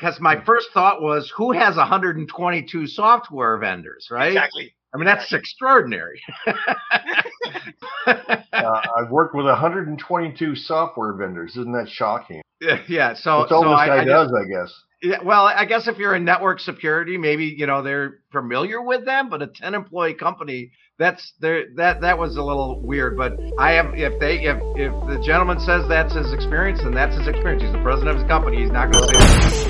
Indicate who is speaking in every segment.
Speaker 1: because my first thought was, who has 122 software vendors, right?
Speaker 2: Exactly.
Speaker 1: I mean, that's extraordinary.
Speaker 3: uh, I've worked with 122 software vendors. Isn't that shocking?
Speaker 1: yeah. So,
Speaker 3: That's all
Speaker 1: so
Speaker 3: this
Speaker 1: I,
Speaker 3: guy
Speaker 1: I
Speaker 3: does,
Speaker 1: just-
Speaker 3: I guess.
Speaker 1: yeah, well, I guess if you're in network security, maybe you know they're familiar with them, but a 10 employee company, that's there. That that was a little weird. But I have, if they, if if the gentleman says that's his experience, then that's his experience. He's the president of his company. He's not going to say.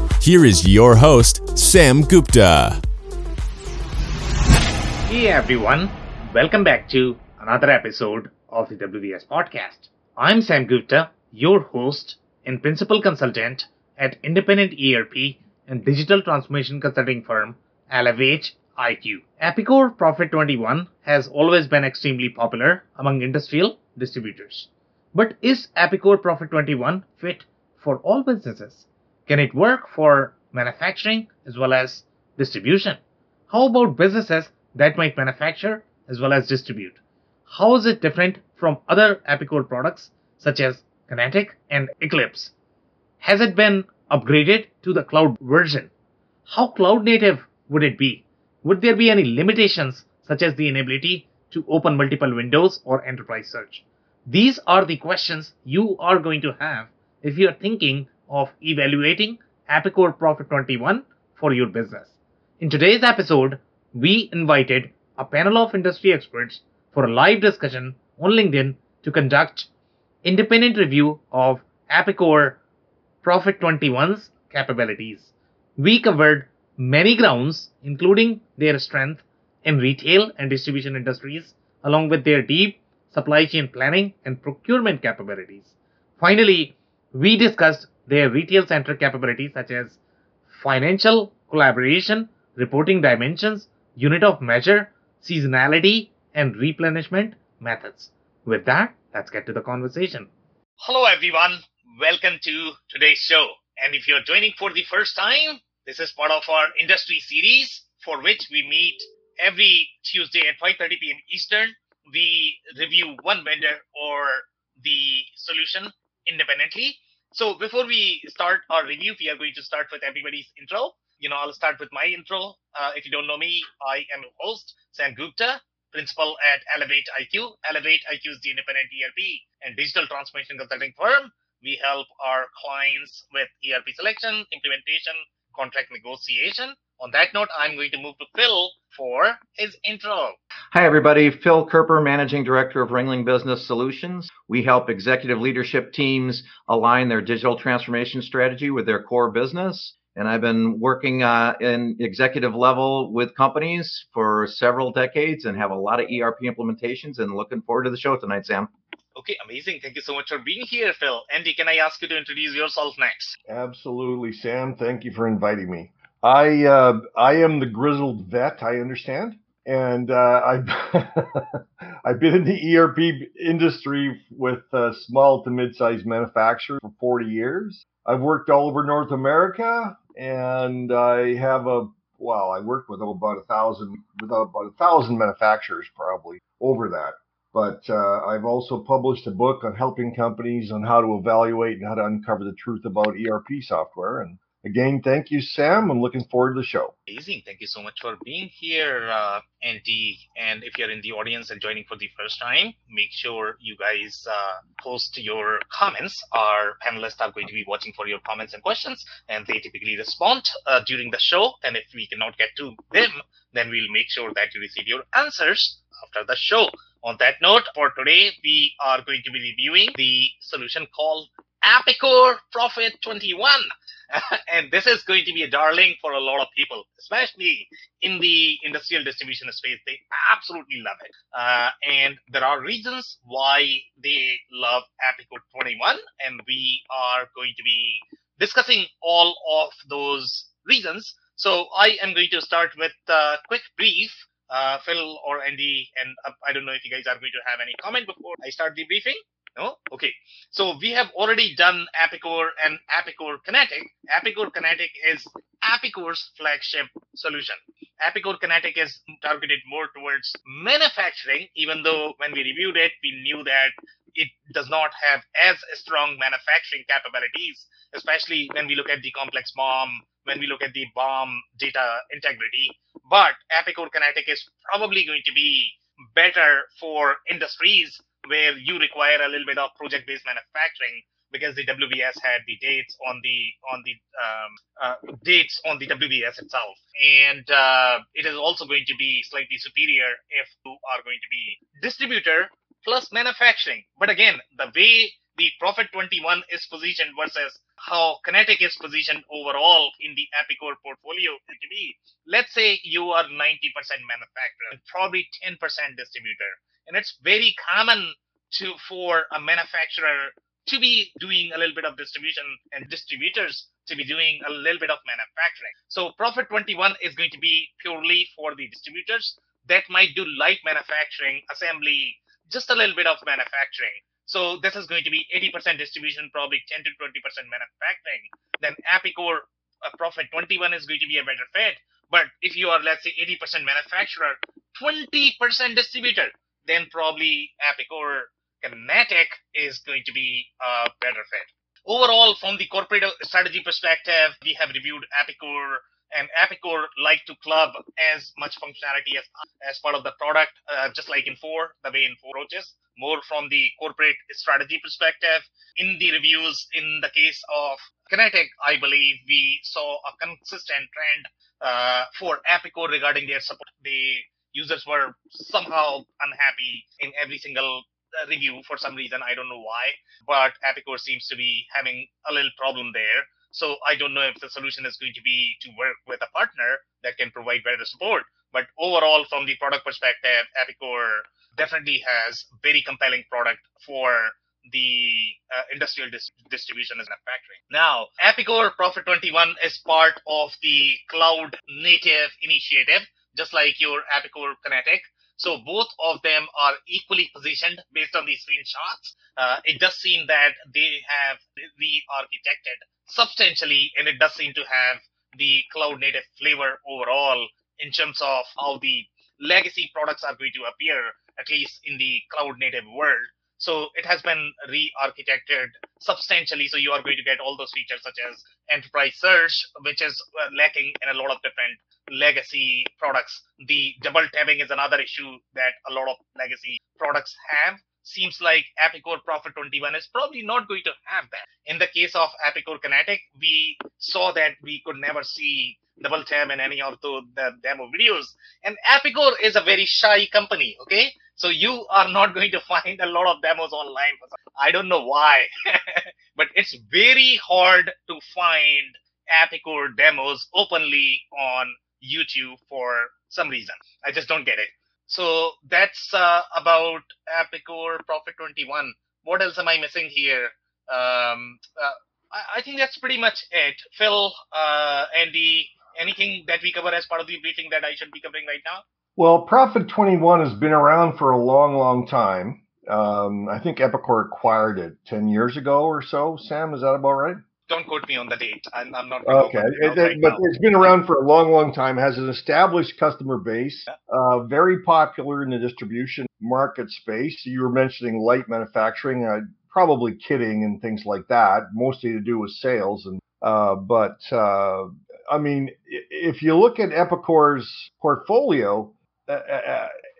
Speaker 4: here is your host, Sam Gupta.
Speaker 2: Hey everyone, welcome back to another episode of the WBS podcast. I'm Sam Gupta, your host and principal consultant at independent ERP and digital transformation consulting firm Elevate IQ. Epicor Prophet 21 has always been extremely popular among industrial distributors. But is Epicor Prophet 21 fit for all businesses? Can it work for manufacturing as well as distribution? How about businesses that might manufacture as well as distribute? How is it different from other Epicor products such as Kinetic and Eclipse? Has it been upgraded to the cloud version? How cloud native would it be? Would there be any limitations such as the inability to open multiple windows or enterprise search? These are the questions you are going to have if you are thinking of evaluating Epicor Prophet 21 for your business. In today's episode, we invited a panel of industry experts for a live discussion on LinkedIn to conduct independent review of Epicor Prophet 21's capabilities. We covered many grounds, including their strength in retail and distribution industries, along with their deep supply chain planning and procurement capabilities. Finally, we discussed their retail center capabilities such as financial collaboration, reporting dimensions, unit of measure, seasonality, and replenishment methods. With that, let's get to the conversation. Hello, everyone. Welcome to today's show. And if you're joining for the first time, this is part of our industry series for which we meet every Tuesday at 5:30 p.m. Eastern. We review one vendor or the solution independently. So before we start our review, we are going to start with everybody's intro. You know, I'll start with my intro. Uh, if you don't know me, I am your host, Sam Gupta, principal at ElevatIQ. Elevate IQ is the independent ERP and digital transformation consulting firm. We help our clients with ERP selection, implementation, contract negotiation. On that note, I'm going to move to Phil for his intro.
Speaker 1: Hi, everybody. Phil Kerper, Managing Director of Ringling Business Solutions. We help executive leadership teams align their digital transformation strategy with their core business. And I've been working uh, in executive level with companies for several decades and have a lot of ERP implementations and looking forward to the show tonight, Sam.
Speaker 2: Okay, amazing. Thank you so much for being here, Phil. Andy, can I ask you to introduce yourself next?
Speaker 3: Absolutely, Sam. Thank you for inviting me. I uh, I am the grizzled vet. I understand, and uh, I've I've been in the ERP industry with uh, small to mid-sized manufacturers for 40 years. I've worked all over North America, and I have a well, I worked with about a thousand with about a thousand manufacturers probably over that. But uh, I've also published a book on helping companies on how to evaluate and how to uncover the truth about ERP software. And again, thank you, Sam. I'm looking forward to the show.
Speaker 2: Amazing. Thank you so much for being here, uh, Andy. And if you're in the audience and joining for the first time, make sure you guys uh, post your comments. Our panelists are going to be watching for your comments and questions, and they typically respond uh, during the show. And if we cannot get to them, then we'll make sure that you receive your answers after the show. On that note, for today, we are going to be reviewing the solution called Epicor Prophet 21. and this is going to be a darling for a lot of people, especially in the industrial distribution space. They absolutely love it. Uh, and there are reasons why they love Epicor 21, and we are going to be discussing all of those reasons. So I am going to start with a quick brief. Uh, Phil or Andy, and uh, I don't know if you guys are going to have any comment before I start the briefing. No? Okay. So we have already done Epicor and Epicor Kinetic. Epicor Kinetic is Epicor's flagship solution. Epicor Kinetic is targeted more towards manufacturing, even though when we reviewed it, we knew that it does not have as strong manufacturing capabilities, especially when we look at the complex BOM, when we look at the BOM data integrity. But Epicor Kinetic is probably going to be better for industries where you require a little bit of project-based manufacturing because the WBS had the dates on the on the um, uh, dates on the WBS itself, and uh, it is also going to be slightly superior if you are going to be distributor plus manufacturing. But again, the way the Prophet 21 is positioned versus how Kinetic is positioned overall in the Epicor portfolio to be, let's say you are 90% manufacturer probably 10% distributor. And it's very common to for a manufacturer to be doing a little bit of distribution and distributors to be doing a little bit of manufacturing. So Prophet 21 is going to be purely for the distributors that might do light manufacturing, assembly, just a little bit of manufacturing. So this is going to be 80% distribution, probably 10 to 20% manufacturing. Then Epicor uh, Prophet 21 is going to be a better fit. But if you are, let's say, 80% manufacturer, 20% distributor, then probably Epicor Kinetic is going to be a better fit. Overall, from the corporate strategy perspective, we have reviewed Epicor and Epicor like to club as much functionality as, as part of the product, uh, just like Infor, the way Infor approaches, more from the corporate strategy perspective. In the reviews, in the case of Kinetic, I believe we saw a consistent trend uh, for Epicor regarding their support. The users were somehow unhappy in every single uh, review for some reason. I don't know why, but Epicor seems to be having a little problem there. So I don't know if the solution is going to be to work with a partner that can provide better support. But overall, from the product perspective, Epicor definitely has very compelling product for the uh, industrial dis- distribution and manufacturing. Now, Epicor Prophet 21 is part of the cloud native initiative, just like your Epicor Kinetic. So both of them are equally positioned based on these screenshots. Uh, it does seem that they have re-architected substantially, and it does seem to have the cloud native flavor overall in terms of how the legacy products are going to appear, at least in the cloud native world. So it has been re-architected substantially. So you are going to get all those features such as enterprise search, which is uh, lacking in a lot of different legacy products. The double tabbing is another issue that a lot of legacy products have. Seems like Epicor Prophet 21 is probably not going to have that. In the case of Epicor Kinetic, we saw that we could never see double tab in any of the, the demo videos. And Epicor is a very shy company, okay? So you are not going to find a lot of demos online. I don't know why, but it's very hard to find Epicor demos openly on YouTube for some reason. I just don't get it. So that's uh, about Epicor Prophet 21. What else am I missing here? Um, uh, I, I, think that's pretty much it. Phil, uh, Andy, anything that we cover as part of the briefing that I should be covering right now?
Speaker 3: Well, Prophet 21 has been around for a long, long time. Um, I think Epicor acquired it 10 years ago or so. Sam, is that about right?
Speaker 2: Don't quote me on the date. I'm, I'm not.
Speaker 3: Okay, it, it, but it's been around for a long, long time. Has an established customer base. Yeah. Uh, very popular in the distribution market space. You were mentioning light manufacturing. Uh, probably kitting and things like that. Mostly to do with sales. And uh, but uh, I mean, if you look at Epicor's portfolio.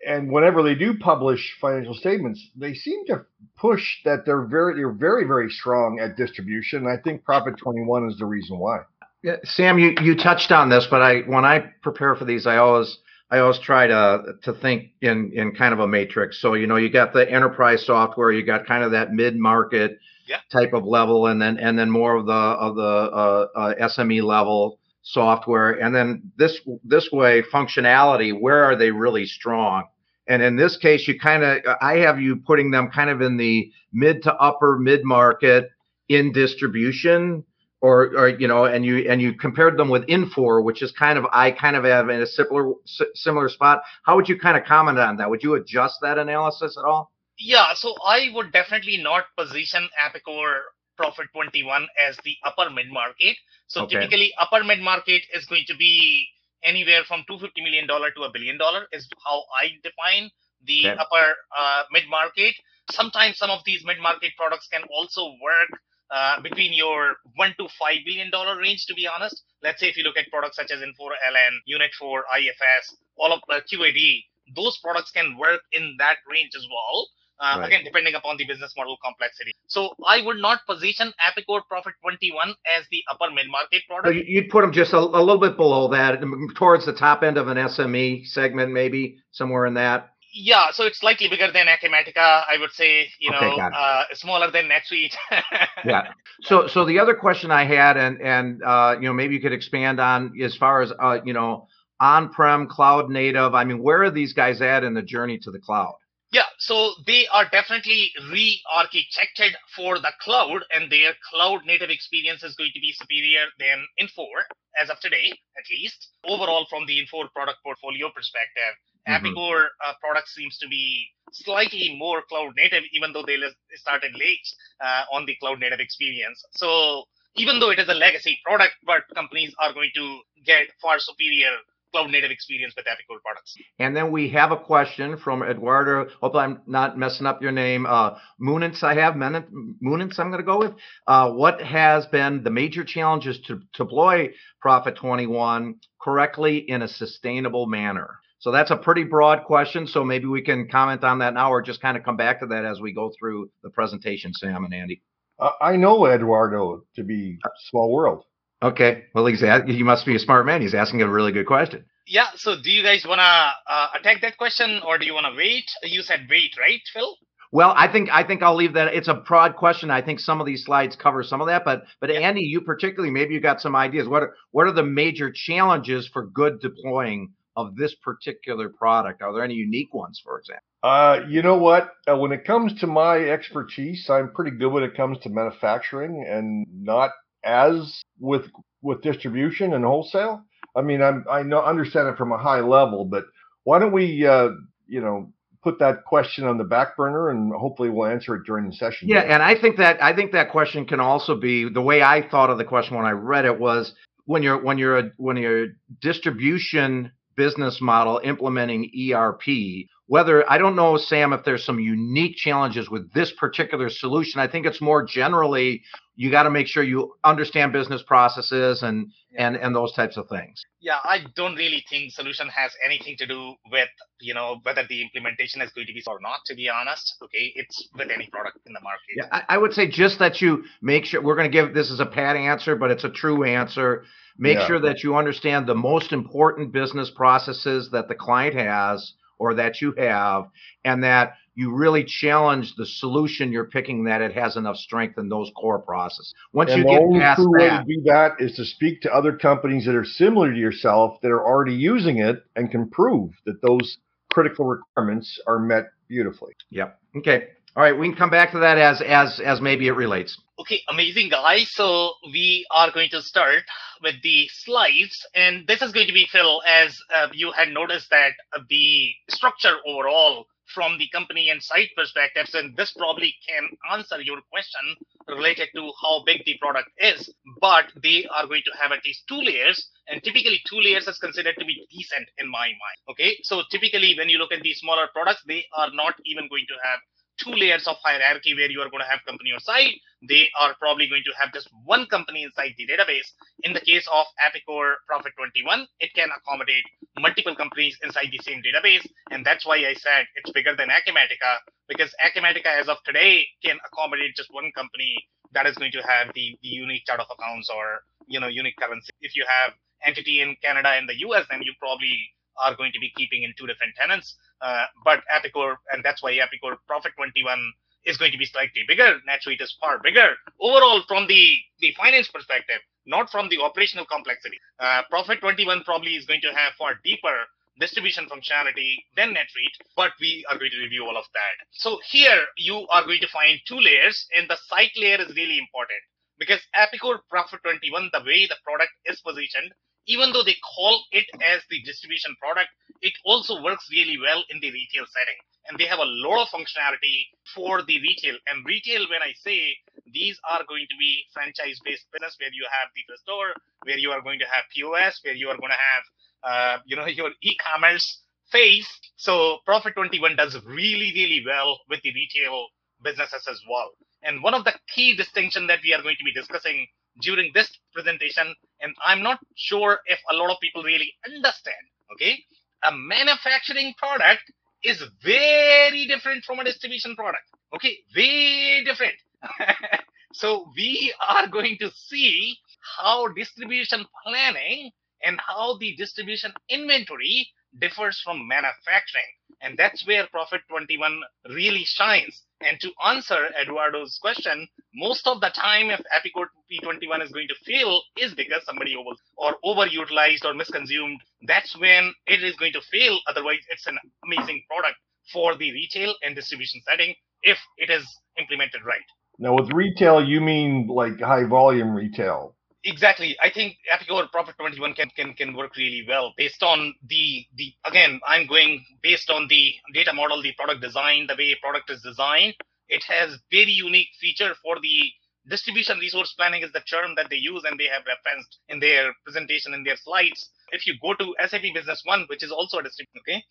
Speaker 3: And whenever they do publish financial statements, they seem to push that they're very they're very very strong at distribution. I think Prophet 21 is the reason why.
Speaker 1: Yeah, Sam, you you touched on this, but I when I prepare for these, I always I always try to to think in in kind of a matrix. So you know, you got the enterprise software, you got kind of that mid market
Speaker 2: yeah.
Speaker 1: type of level, and then and then more of the of the uh, uh, SME level software, and then this this way functionality. Where are they really strong? And in this case, you kind of, uh, I have you putting them kind of in the mid to upper mid market in distribution or or you know, and you and you compared them with Infor, which is kind of I kind of have in a similar similar spot. How would you kind of comment on that? Would you adjust that analysis at all?
Speaker 2: Yeah, so I would definitely not position Epicor Prophet 21 as the upper mid market. So
Speaker 1: Okay.
Speaker 2: typically, upper mid market is going to be anywhere from 250 million dollar to a billion dollar is how I define the upper uh, mid market. Sometimes some of these mid market products can also work uh, between your one to five billion dollar range. To be honest, let's say if you look at products such as Infor LN, Unit 4, IFS, all of uh, QAD, those products can work in that range as well. Uh,
Speaker 1: Right.
Speaker 2: Again, depending upon the business model complexity. So I would not position Epicor Prophet 21 as the upper mid market product.
Speaker 1: you- you'd put them just a, a little bit below that, towards the top end of an SME segment, maybe somewhere in that.
Speaker 2: Yeah, so it's slightly bigger than Acumatica. I would say, you
Speaker 1: Okay,
Speaker 2: know, uh, smaller than NetSuite.
Speaker 1: Yeah. So, so the other question I had, and and uh, you know, maybe you could expand on as far as uh, you know, on-prem, cloud native. I mean, where are these guys at in the journey to the cloud?
Speaker 2: Yeah, so they are definitely re-architected for the cloud, and their cloud native experience is going to be superior than Infor as of today, at least. Overall, from the Infor product portfolio perspective,
Speaker 1: Mhm.
Speaker 2: Epicor uh, product seems to be slightly more cloud native, even though they started late uh, on the cloud native experience. So even though it is a legacy product, but companies are going to get far superior cloud native experience with Epicor products.
Speaker 1: And then we have a question from Eduardo. Hope I'm not messing up your name. Uh, Moonitz, I have Moonitz. Moonitz I'm going to go with. Uh, what has been the major challenges to deploy Prophet 21 correctly in a sustainable manner? So that's a pretty broad question. So maybe we can comment on that now, or just kind of come back to that as we go through the presentation, Sam and Andy.
Speaker 3: Uh, I know Eduardo to be small world.
Speaker 1: Okay. Well, he's a- he must be a smart man. He's asking a really good question.
Speaker 2: Yeah. So, do you guys wanna uh, attack that question, or do you wanna wait? You said wait, right, Phil?
Speaker 1: Well, I think I think I'll leave that. It's a broad question. I think some of these slides cover some of that, but but
Speaker 2: Yeah.
Speaker 1: Andy, you particularly, maybe you got some ideas. What are, what are the major challenges for good deploying of this particular product? Are there any unique ones, for example?
Speaker 3: Uh, you know what? Uh, when it comes to my expertise, I'm pretty good when it comes to manufacturing and not as with with distribution and wholesale. I mean, I'm I know understand it from a high level, but why don't we, uh, you know, put that question on the back burner and hopefully we'll answer it during the session.
Speaker 1: Yeah, and I think that I think that question can also be the way I thought of the question when I read it was when you're when you're a, when you're a distribution business model implementing ERP. Whether I don't know, Sam, if there's some unique challenges with this particular solution. I think it's more generally you got to make sure you understand business processes and and and those types of things.
Speaker 2: Yeah, I don't really think solution has anything to do with you know whether the implementation is going to be or not. To be honest, okay, it's with any product in the market.
Speaker 1: Yeah, I, I would say just that you make sure we're going to give this is a pat answer, but it's a true answer. Make
Speaker 3: Yeah.
Speaker 1: sure that you understand the most important business processes that the client has or that you have, and that you really challenge the solution you're picking that it has enough strength in those core processes. Once
Speaker 3: and
Speaker 1: you
Speaker 3: the
Speaker 1: get
Speaker 3: only
Speaker 1: past
Speaker 3: true way to do that is to speak to other companies that are similar to yourself that are already using it and can prove that those critical requirements are met beautifully.
Speaker 1: yep. Okay. All right, we can come back to that as as as maybe it relates.
Speaker 2: Okay, amazing guys. So we are going to start with the slides, and this is going to be Phil, as uh, you had noticed that the structure overall from the company and site perspectives, and this probably can answer your question related to how big the product is. But they are going to have at least two layers, and typically two layers is considered to be decent in my mind. Okay, so typically when you look at these smaller products, they are not even going to have two layers of hierarchy where you are going to have company or site they are probably going to have just one company inside the database. In the case of Epicor Prophet 21, it can accommodate multiple companies inside the same database. And that's why I said it's bigger than Acumatica, because Acumatica as of today can accommodate just one company that is going to have the, the unique chart of accounts or you know unique currency. If you have entity in Canada and the US, then you probably are going to be keeping in two different tenants. Uh, but Epicor, and that's why Epicor Prophet 21 is going to be slightly bigger. NetSuite is far bigger. Overall, from the, the finance perspective, not from the operational complexity, uh, Prophet 21 probably is going to have far deeper distribution functionality than NetSuite, but we are going to review all of that. So here you are going to find two layers, and the site layer is really important. because Epicor Prophet 21, the way the product is positioned, even though they call it as the distribution product, it also works really well in the retail setting. And they have a lot of functionality for the retail. And retail, when I say these are going to be franchise based business where you have the store, where you are going to have POS, where you are going to have, uh, you know, your e-commerce phase. So Prophet 21 does really, really well with the retail businesses as well. And one of the key distinction that we are going to be discussing during this presentation, and I'm not sure if a lot of people really understand, okay? A manufacturing product is very different from a distribution product, okay? Very different. so we are going to see how distribution planning and how the distribution inventory differs from manufacturing. And that's where Prophet 21 really shines. And to answer Eduardo's question, most of the time, if Epicor P21 is going to fail, is because somebody over or overutilized or misconsumed. That's when it is going to fail. Otherwise, it's an amazing product for the retail and distribution setting if it is implemented right.
Speaker 3: Now, with retail, you mean like high volume retail?
Speaker 2: Exactly. I think Epicor Prophet 21 can, can, can work really well based on the, the, again, I'm going based on the data model, the product design, the way product is designed. It has very unique feature for the distribution resource planning is the term that they use and they have referenced in their presentation in their slides. If you go to SAP Business One, which is also a distribution, okay.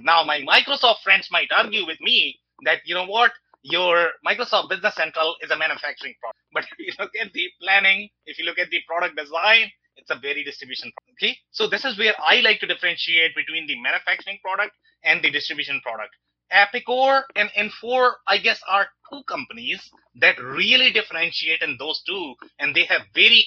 Speaker 2: now my Microsoft friends might argue with me that, you know what, your Microsoft Business Central is a manufacturing product. But if you look at the planning, if you look at the product design, it's a very distribution product. Okay. So this is where I like to differentiate between the manufacturing product and the distribution product. Epicor and Infor, I guess, are two companies that really differentiate in those two, and they have very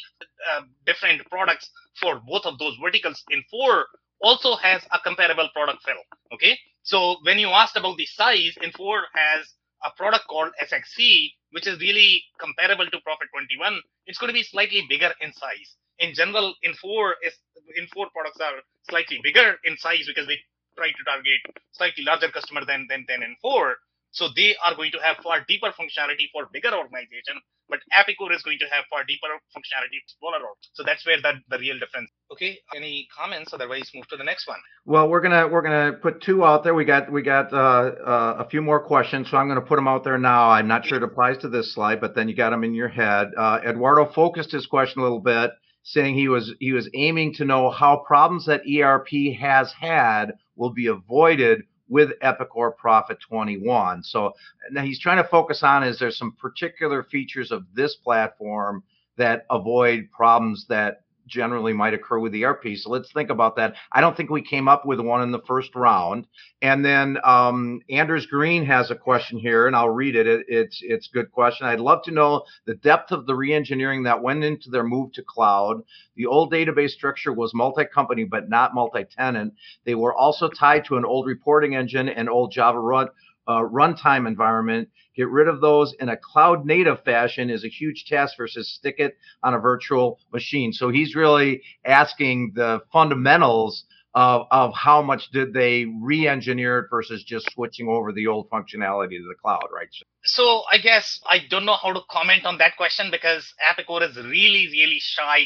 Speaker 2: uh, different products for both of those verticals. Infor also has a comparable product Phil. Okay, so when you asked about the size, Infor has a product called SX.e, which is really comparable to Prophet 21. It's going to be slightly bigger in size. In general, Infor is Infor products are slightly bigger in size because they try to target slightly larger customer than than than Infor. So they are going to have far deeper functionality for bigger organization, but Epicor is going to have far deeper functionality for smaller org. So that's where that the real difference. Okay, any comments? Otherwise, move to the next one.
Speaker 1: Well, we're gonna we're gonna put two out there. We got we got uh, uh, a few more questions, so I'm gonna put them out there now. I'm not sure it applies to this slide, but then you got them in your head. Uh, Eduardo focused his question a little bit, saying he was he was aiming to know how problems that ERP has had will be avoided with Epicor Prophet 21. So now he's trying to focus on is there some particular features of this platform that avoid problems that generally might occur with the ERP. So let's think about that. I don't think we came up with one in the first round. And then um, Anders Green has a question here, and I'll read it. it. It's it's a good question. I'd love to know the depth of the reengineering that went into their move to cloud. The old database structure was multi-company, but not multi-tenant. They were also tied to an old reporting engine and old Java run uh, runtime environment. Get rid of those in a cloud native fashion is a huge task versus stick it on a virtual machine. So he's really asking the fundamentals of, of how much did they re-engineer it versus just switching over the old functionality to the cloud, right?
Speaker 2: So I guess I don't know how to comment on that question because Epicor is really, really shy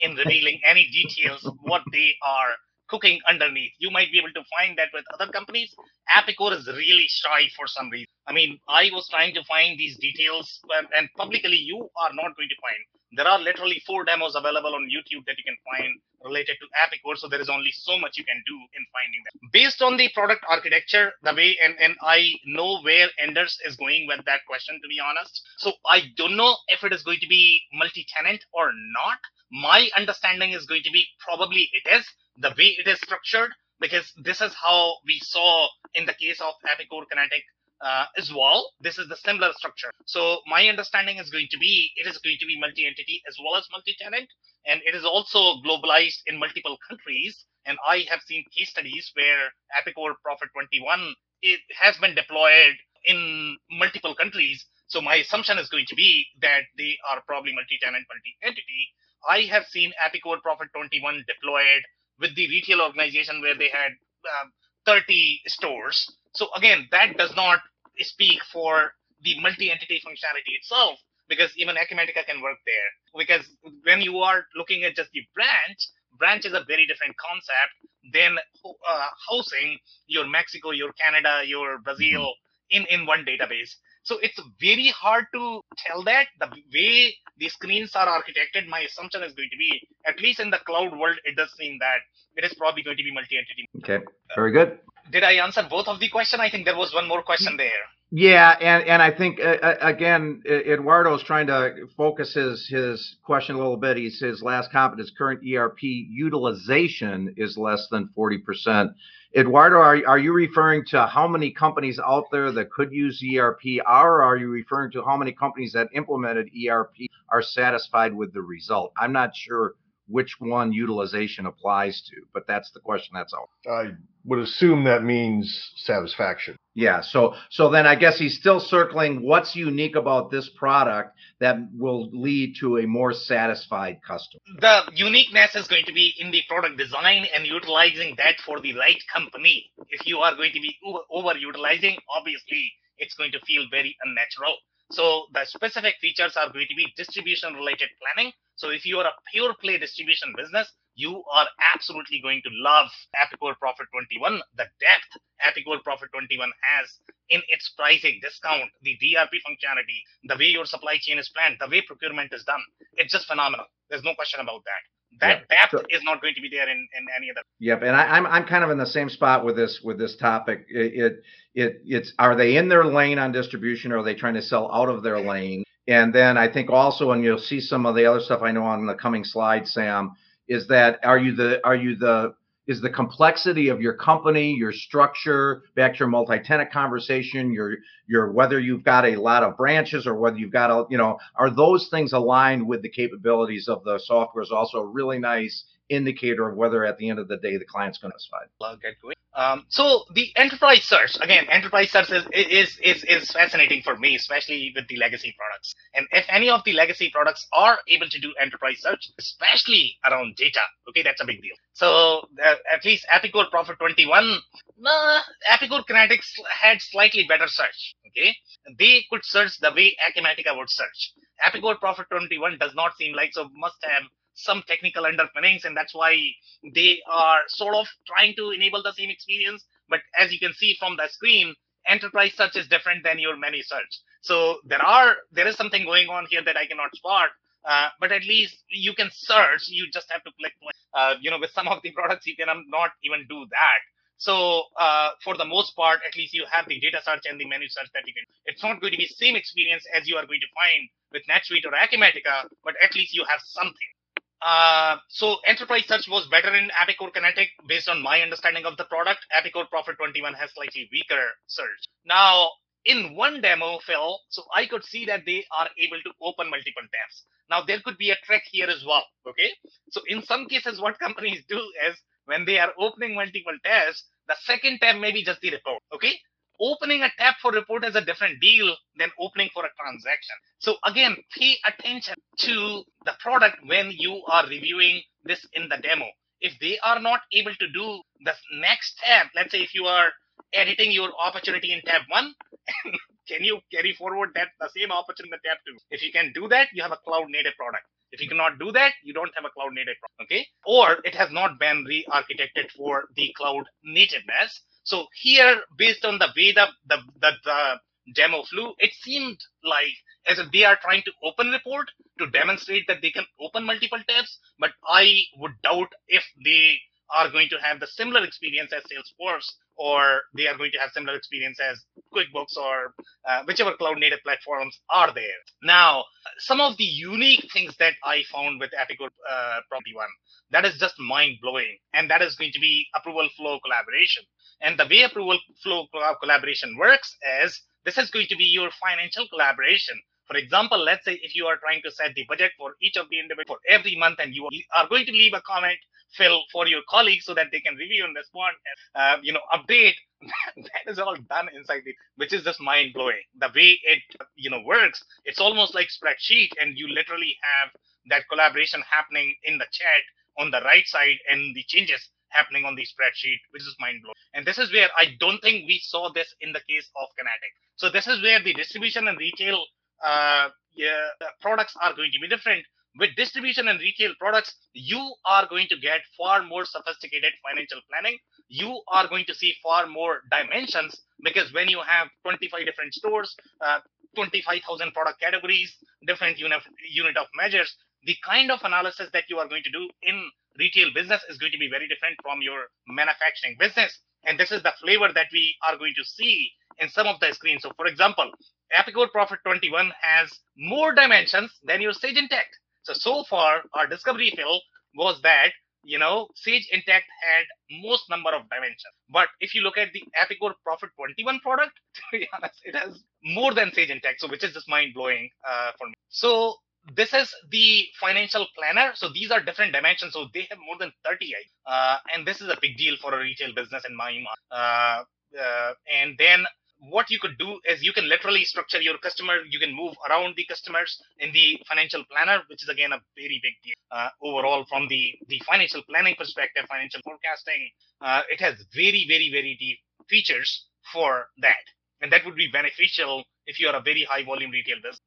Speaker 2: in revealing any details of what they are cooking underneath. You might be able to find that with other companies. Epicor is really shy for some reason. I mean, I was trying to find these details, um, and publicly, you are not going to find. There are literally four demos available on YouTube that you can find related to Epicor. So there is only so much you can do in finding them. Based on the product architecture, the way, and, and I know where Anders is going with that question, to be honest. So I don't know if it is going to be multi-tenant or not. My understanding is going to be probably it is the way it is structured, because this is how we saw in the case of Epicor Kinetic uh, as well. This is the similar structure. So my understanding is going to be it is going to be multi-entity as well as multi-tenant, and it is also globalized in multiple countries. And I have seen case studies where Epicor Prophet 21 it has been deployed in multiple countries. So my assumption is going to be that they are probably multi-tenant, multi-entity. I have seen Epicor Prophet 21 deployed with the retail organization where they had um, 30 stores. So again, that does not speak for the multi-entity functionality itself because even Acumatica can work there. Because when you are looking at just the branch, branch is a very different concept than uh, housing your Mexico, your Canada, your Brazil in, in one database. So it's very hard to tell that the way the screens are architected. My assumption is going to be, at least in the cloud world, it does seem that it is probably going to be multi-entity.
Speaker 1: Okay, very good.
Speaker 2: Did I answer both of the question? I think there was one more question there.
Speaker 1: Yeah, and and I think uh, uh again, Eduardo's trying to focus his his question a little bit. He says last comment is current ERP utilization is less than forty percent. Eduardo, are are you referring to how many companies out there that could use ERP, are, or are you referring to how many companies that implemented ERP are satisfied with the result? I'm not sure which one utilization applies to, but that's the question that's out.
Speaker 3: I would assume that means satisfaction.
Speaker 1: Yeah, so so then I guess he's still circling what's unique about this product that will lead to a more satisfied customer.
Speaker 2: The uniqueness is going to be in the product design and utilizing that for the right company. If you are going to be over utilizing, obviously it's going to feel very unnatural. So the specific features are going to be distribution related planning. So if you are a pure play distribution business, you are absolutely going to love Epicor Prophet 21. The depth Epicor Prophet 21 has in its pricing discount, the DRP functionality, the way your supply chain is planned, the way procurement is done. It's just phenomenal. There's no question about that that depth so, is not going to be there in, in any other.
Speaker 1: Yep, and I, am I'm, I'm kind of in the same spot with this with this topic. It, it it it's are they in their lane on distribution, or are they trying to sell out of their lane? And then I think also, and you'll see some of the other stuff I know on the coming slide, Sam, is that are you the are you the is the complexity of your company, your structure, back to your multi-tenant conversation, your your whether you've got a lot of branches or whether you've got a you know are those things aligned with the capabilities of the software is also a really nice indicator of whether at the end of the day the client's going to
Speaker 2: going. Um, so the enterprise search again, enterprise search is, is is is fascinating for me, especially with the legacy products. And if any of the legacy products are able to do enterprise search, especially around data, okay, that's a big deal. So uh, at least Epicor Prophet 21, nah, Kinetics had slightly better search. Okay, they could search the way Acumatica would search. Epicor Prophet 21 does not seem like so must have some technical underpinnings, and that's why they are sort of trying to enable the same experience. But as you can see from the screen, enterprise search is different than your menu search. So there are there is something going on here that I cannot spot. Uh, but at least you can search. You just have to click. Uh, you know, with some of the products, you cannot not even do that. So uh, for the most part, at least you have the data search and the menu search that you can. It's not going to be same experience as you are going to find with NetSuite or Acumatica, but at least you have something. Uh, so enterprise search was better in Epicor Kinetic based on my understanding of the product. Epicor Prophet 21 has slightly weaker search. Now, in one demo, Phil, so I could see that they are able to open multiple tabs. Now, there could be a trick here as well. Okay. So in some cases, what companies do is when they are opening multiple tabs, the second tab may be just the report. Okay opening a tab for report is a different deal than opening for a transaction. So again, pay attention to the product when you are reviewing this in the demo. If they are not able to do the next tab, let's say if you are editing your opportunity in tab one, can you carry forward that the same opportunity in tab two? If you can do that, you have a cloud native product. If you cannot do that, you don't have a cloud native product. Okay. Or it has not been re-architected for the cloud nativeness. So here, based on the way the, the, the, the demo flew, it seemed like as if they are trying to open report to demonstrate that they can open multiple tabs, but I would doubt if they are going to have the similar experience as Salesforce or they are going to have similar experience as QuickBooks or uh, whichever cloud native platforms are there. Now, some of the unique things that I found with Epicor uh, Property One that is just mind blowing, and that is going to be approval flow collaboration. And the way approval flow collaboration works is this is going to be your financial collaboration. For example, let's say if you are trying to set the budget for each of the individual for every month, and you are going to leave a comment, Phil, for your colleagues so that they can review and respond, and, uh, you know, update. that is all done inside the, which is just mind blowing. The way it, you know, works, it's almost like spreadsheet, and you literally have that collaboration happening in the chat on the right side and the changes happening on the spreadsheet, which is mind blowing. And this is where I don't think we saw this in the case of Kinetic. So this is where the distribution and retail uh, uh, products are going to be different. With distribution and retail products, you are going to get far more sophisticated financial planning. You are going to see far more dimensions because when you have 25 different stores, uh, 25,000 product categories, different unit, unit of measures, the kind of analysis that you are going to do in retail business is going to be very different from your manufacturing business. And this is the flavor that we are going to see in some of the screens. So, for example, Epicor Prophet 21 has more dimensions than your Sage Intacct. So, so far, our discovery Phil was that you know, Sage Intacct had most number of dimensions. But if you look at the Epicor Prophet 21 product, to be honest, it has more than Sage Intacct, so which is just mind blowing uh, for me. So this is the financial planner. So these are different dimensions. So they have more than 30, uh, and this is a big deal for a retail business in my mind. Uh, uh, and then what you could do is you can literally structure your customer. You can move around the customers in the financial planner, which is again a very big deal uh, overall from the the financial planning perspective, financial forecasting. Uh, it has very very very deep features for that, and that would be beneficial if you are a very high volume retail business.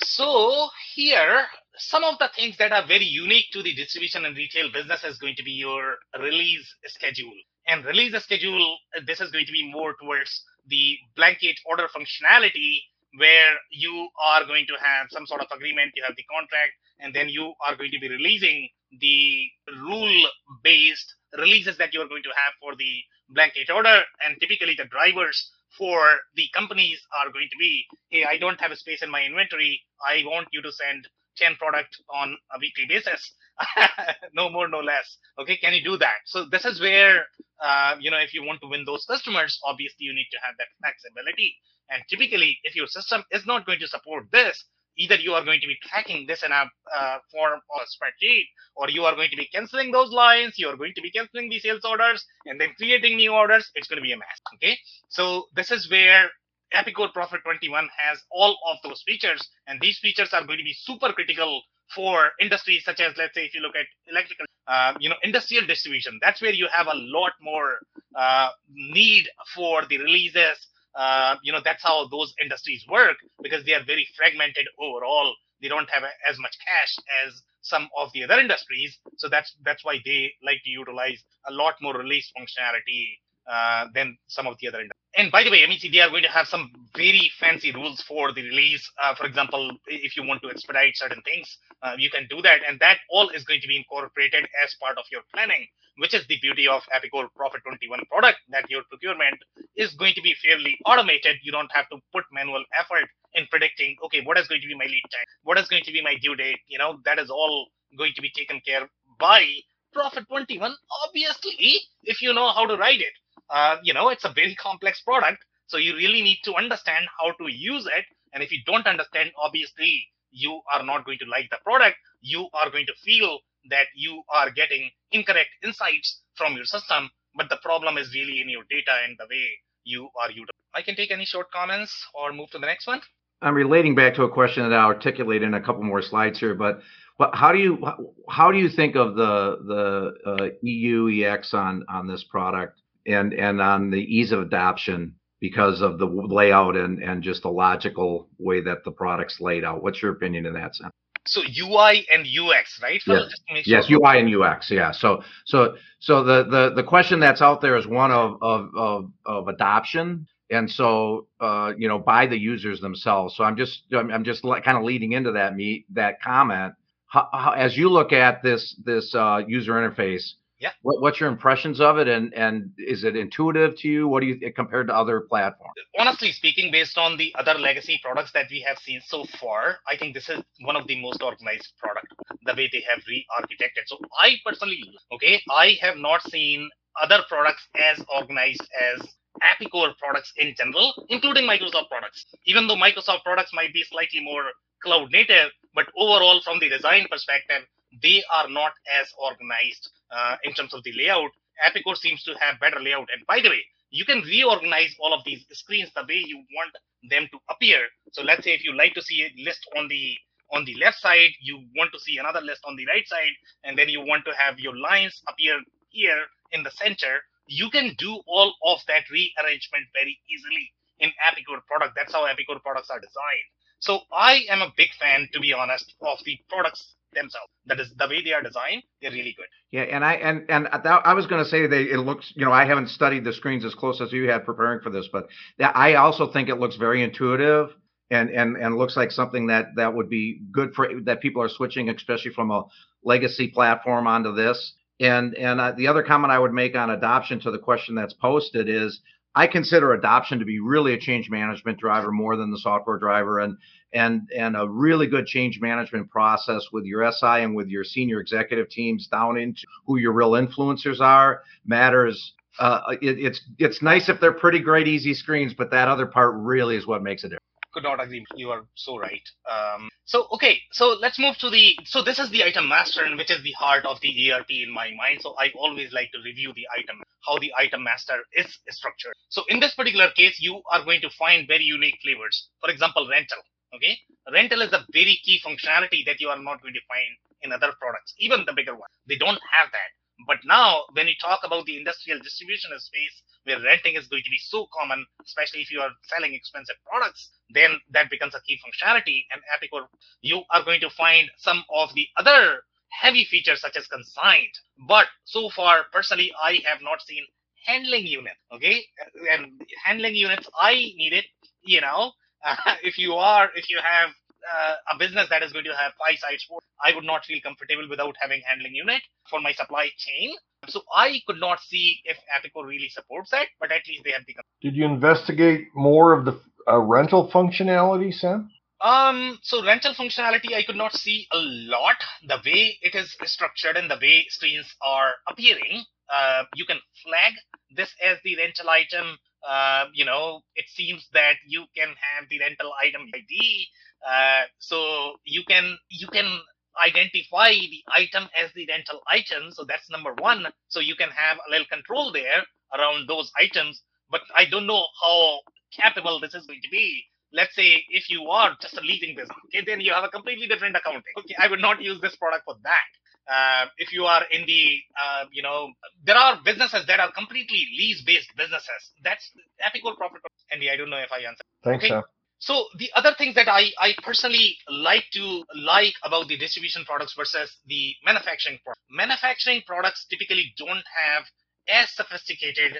Speaker 2: So here, some of the things that are very unique to the distribution and retail business is going to be your release schedule. And release a schedule, uh, this is going to be more towards the blanket order functionality where you are going to have some sort of agreement, you have the contract, and then you are going to be releasing the rule based releases that you are going to have for the blanket order. And typically, the drivers for the companies are going to be hey, I don't have a space in my inventory. I want you to send 10 product on a weekly basis. no more, no less. Okay, can you do that? So this is where, uh, you know, if you want to win those customers, obviously you need to have that flexibility. And typically, if your system is not going to support this, either you are going to be tracking this in a uh, form or a spreadsheet, or you are going to be canceling those lines, you are going to be canceling the sales orders, and then creating new orders. It's going to be a mess. Okay, so this is where Epicor Prophet 21 has all of those features, and these features are going to be super critical for industries such as, let's say, if you look at electrical, uh, you know, industrial distribution. That's where you have a lot more uh, need for the releases. Uh, you know, that's how those industries work because they are very fragmented overall. They don't have a, as much cash as some of the other industries, so that's that's why they like to utilize a lot more release functionality uh, than some of the other industries and by the way, MEC, they are going to have some very fancy rules for the release. Uh, for example, if you want to expedite certain things, uh, you can do that. And that all is going to be incorporated as part of your planning, which is the beauty of Epicor Prophet 21 product that your procurement is going to be fairly automated. You don't have to put manual effort in predicting, okay, what is going to be my lead time? What is going to be my due date? You know, that is all going to be taken care by Prophet 21, obviously, if you know how to write it uh, you know, it's a very complex product. So you really need to understand how to use it. And if you don't understand, obviously, you are not going to like the product. You are going to feel that you are getting incorrect insights from your system. But the problem is really in your data and the way you are. It. I can take any short comments or move to the next one.
Speaker 1: I'm relating back to a question that I'll articulate in a couple more slides here, but how do you how do you think of the the uh, UI UX on on this product? And and on the ease of adoption because of the layout and and just the logical way that the product's laid out. What's your opinion in that sense?
Speaker 2: So UI and UX, right?
Speaker 1: Yes. yes, UI and UX. Yeah. So so so the the the question that's out there is one of of of, of adoption. And so, uh, you know, by the users themselves. So I'm just, I'm, I'm just kind of leading into that meet that comment. How, how, as you look at this this uh, user interface,
Speaker 2: yeah.
Speaker 1: What, what's your impressions of it, and and is it intuitive to you? What do you compared to other platforms?
Speaker 2: Honestly speaking, based on the other legacy products that we have seen so far, I think this is one of the most organized product. The way they have re-architected. So I personally, okay, I have not seen other products as organized as Epicor products in general, including Microsoft products. Even though Microsoft products might be slightly more cloud native, but overall, from the design perspective, they are not as organized uh, in terms of the layout. Epicor seems to have better layout. And by the way, you can reorganize all of these screens the way you want them to appear. So let's say if you like to see a list on the on the left side, you want to see another list on the right side, and then you want to have your lines appear here in the center. You can do all of that rearrangement very easily in Epicor product. That's how Epicor products are designed. So I am a big fan, to be honest, of the products themselves. That is the way they are designed. They're really good.
Speaker 1: Yeah, and I and and I was going to say they it looks. You know, I haven't studied the screens as close as you had preparing for this, but I also think it looks very intuitive and and and looks like something that that would be good for that people are switching, especially from a legacy platform onto this. And and uh, the other comment I would make on adoption to the question that's posted is I consider adoption to be really a change management driver more than the software driver, and and and a really good change management process with your SI and with your senior executive teams down into who your real influencers are matters. Uh, it, it's it's nice if they're pretty great easy screens, but that other part really is what makes a difference
Speaker 2: could not agree. You are so right. Um, so okay, so let's move to the. So this is the item master, and which is the heart of the ERP in my mind. So I always like to review the item, how the item master is structured. So in this particular case, you are going to find very unique flavors. For example, rental. Okay, rental is a very key functionality that you are not going to find in other products, even the bigger ones. They don't have that. But now, when you talk about the industrial distribution space, where renting is going to be so common, especially if you are selling expensive products, then that becomes a key functionality. And Epicor, you are going to find some of the other heavy features such as consigned. But so far, personally, I have not seen handling unit. Okay, and handling units, I need it. You know, uh, if you are, if you have uh, a business that is going to have five sites, for, I would not feel comfortable without having handling unit for my supply chain. So I could not see if Epicor really supports that, but at least they have the.
Speaker 3: Did you investigate more of the uh, rental functionality, Sam?
Speaker 2: Um, so rental functionality, I could not see a lot. The way it is structured and the way screens are appearing, uh, you can flag this as the rental item. Uh, you know, it seems that you can have the rental item ID. Uh, so you can you can identify the item as the rental item. So that's number one. So you can have a little control there around those items. But I don't know how capable this is going to be. Let's say if you are just a leasing business, okay, then you have a completely different accounting. Okay, I would not use this product for that. Uh, if you are in the, uh, you know, there are businesses that are completely lease-based businesses. That's Epicor Prophet. Andy, I don't know if I answered.
Speaker 3: Thanks, okay. Sam.
Speaker 2: So the other things that I, I personally like to like about the distribution products versus the manufacturing products. Manufacturing products typically don't have as sophisticated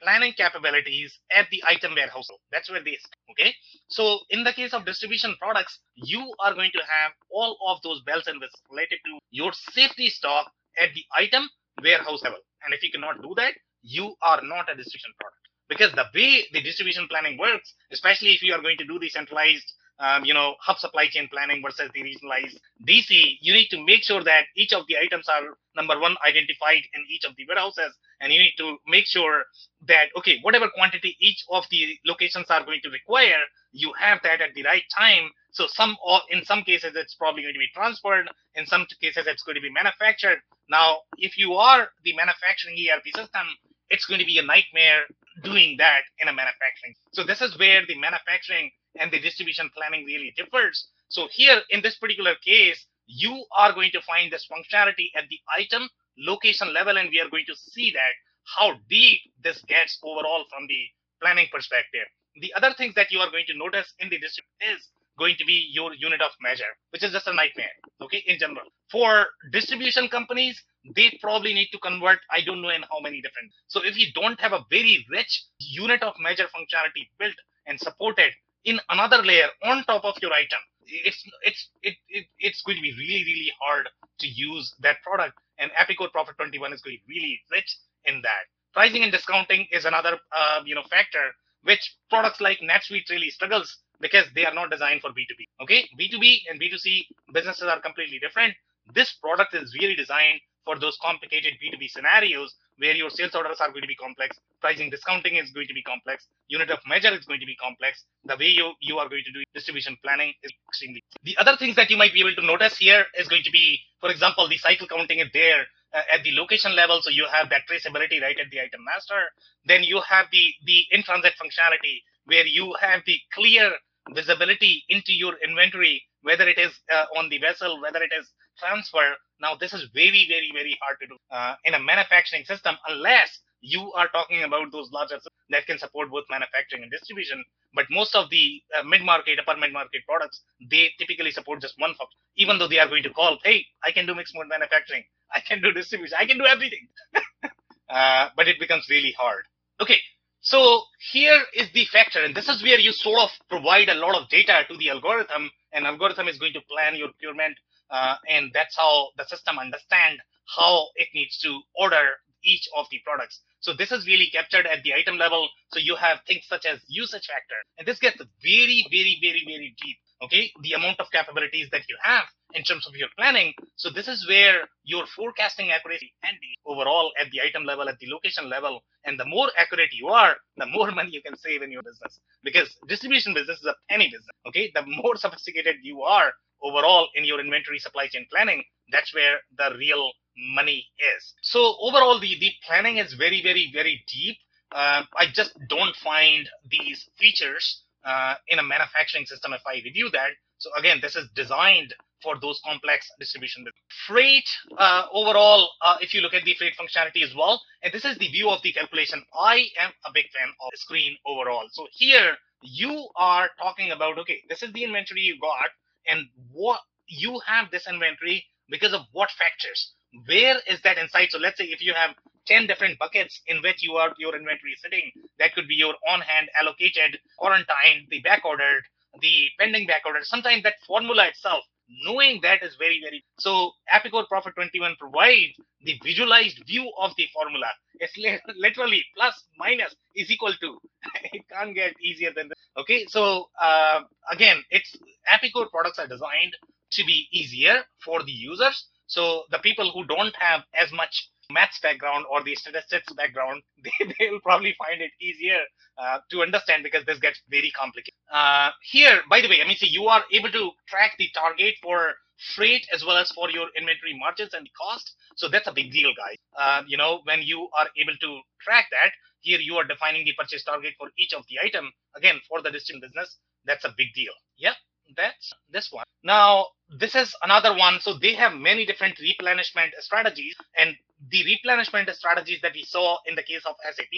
Speaker 2: planning capabilities at the item warehouse. That's where they okay. So in the case of distribution products, you are going to have all of those bells and whistles related to your safety stock at the item warehouse level. And if you cannot do that, you are not a distribution product because the way the distribution planning works, especially if you are going to do the centralized, um, you know, hub supply chain planning versus the regionalized DC, you need to make sure that each of the items are number one identified in each of the warehouses, and you need to make sure that okay, whatever quantity each of the locations are going to require, you have that at the right time. So some, in some cases, it's probably going to be transferred. In some cases, it's going to be manufactured. Now, if you are the manufacturing ERP system, it's going to be a nightmare doing that in a manufacturing. So this is where the manufacturing and the distribution planning really differs. So here in this particular case, you are going to find this functionality at the item location level, and we are going to see that how deep this gets overall from the planning perspective. The other things that you are going to notice in the distribution is going to be your unit of measure, which is just a nightmare, okay, in general. For distribution companies, they probably need to convert, I don't know in how many different. So if you don't have a very rich unit of measure functionality built and supported in another layer on top of your item, it's it's it, it it's going to be really really hard to use that product and epicor Prophet 21 is going to be really rich in that pricing and discounting is another uh, you know factor which products like netsuite really struggles because they are not designed for B2B. Okay, B2B and B2C businesses are completely different. This product is really designed for those complicated B2B scenarios where your sales orders are going to be complex, pricing discounting is going to be complex, unit of measure is going to be complex, the way you, you are going to do distribution planning is extremely. The other things that you might be able to notice here is going to be, for example, the cycle counting is there uh, at the location level, so you have that traceability right at the item master. Then you have the the in transit functionality where you have the clear visibility into your inventory, whether it is uh, on the vessel, whether it is transfer. Now, this is very, very, very hard to do uh, in a manufacturing system unless you are talking about those larger. that can support both manufacturing and distribution. But most of the uh, mid-market, upper mid-market products, they typically support just one function, even though they are going to call, hey, I can do mixed mode manufacturing, I can do distribution, I can do everything. uh, but it becomes really hard. Okay, so here is the factor, and this is where you sort of provide a lot of data to the algorithm, and algorithm is going to plan your procurement, uh, and that's how the system understand how it needs to order each of the products. So this is really captured at the item level. So you have things such as usage factor, and this gets very, very, very, very deep. Okay, the amount of capabilities that you have in terms of your planning. So this is where your forecasting accuracy be overall at the item level, at the location level. And the more accurate you are, the more money you can save in your business. Because distribution business is a penny business. Okay, the more sophisticated you are overall in your inventory supply chain planning, that's where the real money is. So overall, the, the planning is very, very, very deep. Uh, I just don't find these features uh, in a manufacturing system if I review that. So again, this is designed for those complex distribution. Freight uh, overall, uh, if you look at the freight functionality as well, and this is the view of the calculation. I am a big fan of the screen overall. So here you are talking about, okay, this is the inventory you got and what you have this inventory because of what factors where is that insight so let's say if you have 10 different buckets in which you are your inventory sitting. That could be your on hand allocated quarantine the back ordered the pending back order sometimes that formula itself knowing that is very very so Epicor Prophet 21 provides the visualized view of the formula. It's literally plus minus is equal to it can't get easier than this okay so uh, again it's Epicor products are designed to be easier for the users. So the people who don't have as much maths background or the statistics background, they, they'll probably find it easier uh, to understand because this gets very complicated. Uh, here, by the way, I mean, see, you are able to track the target for freight as well as for your inventory margins and the cost. So that's a big deal, guys. Uh, you know, when you are able to track that, here you are defining the purchase target for each of the item. Again, for the distinct business, that's a big deal. Yeah that's this one. Now, this is another one. So they have many different replenishment strategies. And the replenishment strategies that we saw in the case of SAP,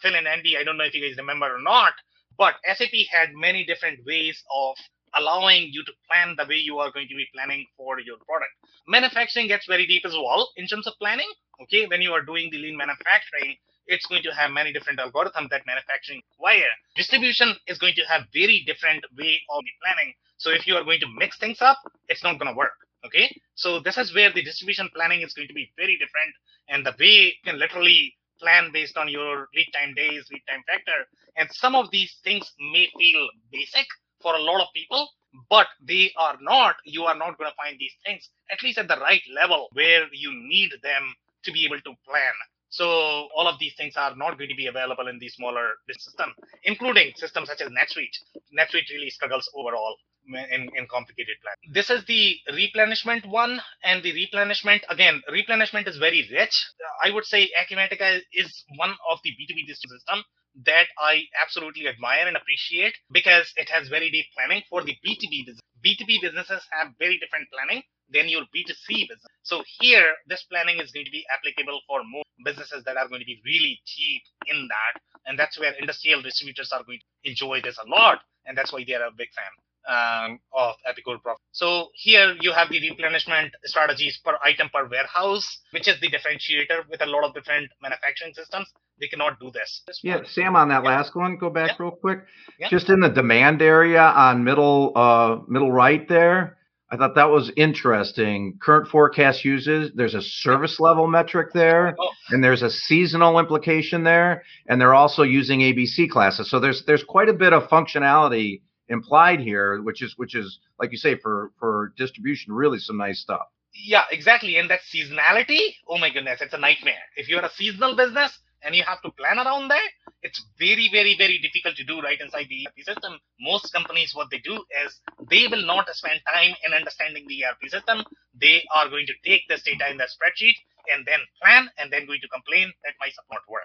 Speaker 2: Phil and Andy, I don't know if you guys remember or not, but SAP had many different ways of allowing you to plan the way you are going to be planning for your product. Manufacturing gets very deep as well in terms of planning. Okay, when you are doing the lean manufacturing, it's going to have many different algorithms that manufacturing require. Distribution is going to have very different way of planning. So if you are going to mix things up, it's not going to work. Okay. So this is where the distribution planning is going to be very different. And the way you can literally plan based on your lead time days, lead time factor. And some of these things may feel basic for a lot of people, but they are not. You are not going to find these things, at least at the right level where you need them to be able to plan. So all of these things are not going to be available in the smaller system, including systems such as NetSuite. NetSuite really struggles overall in, in complicated plan. This is the replenishment one, and the replenishment again, replenishment is very rich. I would say Acumatica is one of the B2B system that I absolutely admire and appreciate because it has very deep planning for the B2B business. B2B businesses have very different planning than your B2C business. So here, this planning is going to be applicable for more businesses that are going to be really deep in that. And that's where industrial distributors are going to enjoy this a lot. And that's why they are a big fan um, of Epicor Prophet. So here you have the replenishment strategies per item per warehouse, which is the differentiator with a lot of different manufacturing systems. They cannot do this. this
Speaker 1: yeah. Sam, on that yeah. last one, go back yeah. real quick. Yeah. Just in the demand area on middle uh, middle right there. I thought that was interesting. Current forecast uses, there's a service level metric there, oh. and there's a seasonal implication there, and they're also using ABC classes. So there's there's quite a bit of functionality implied here, which is which is like you say for for distribution, really some nice stuff.
Speaker 2: Yeah, exactly. And that seasonality, oh my goodness, it's a nightmare. If you're a seasonal business and you have to plan around that, it's very, very, very difficult to do right inside the ERP system. Most companies, what they do is they will not spend time in understanding the ERP system. They are going to take this data in the spreadsheet and then plan and then going to complain that my support work.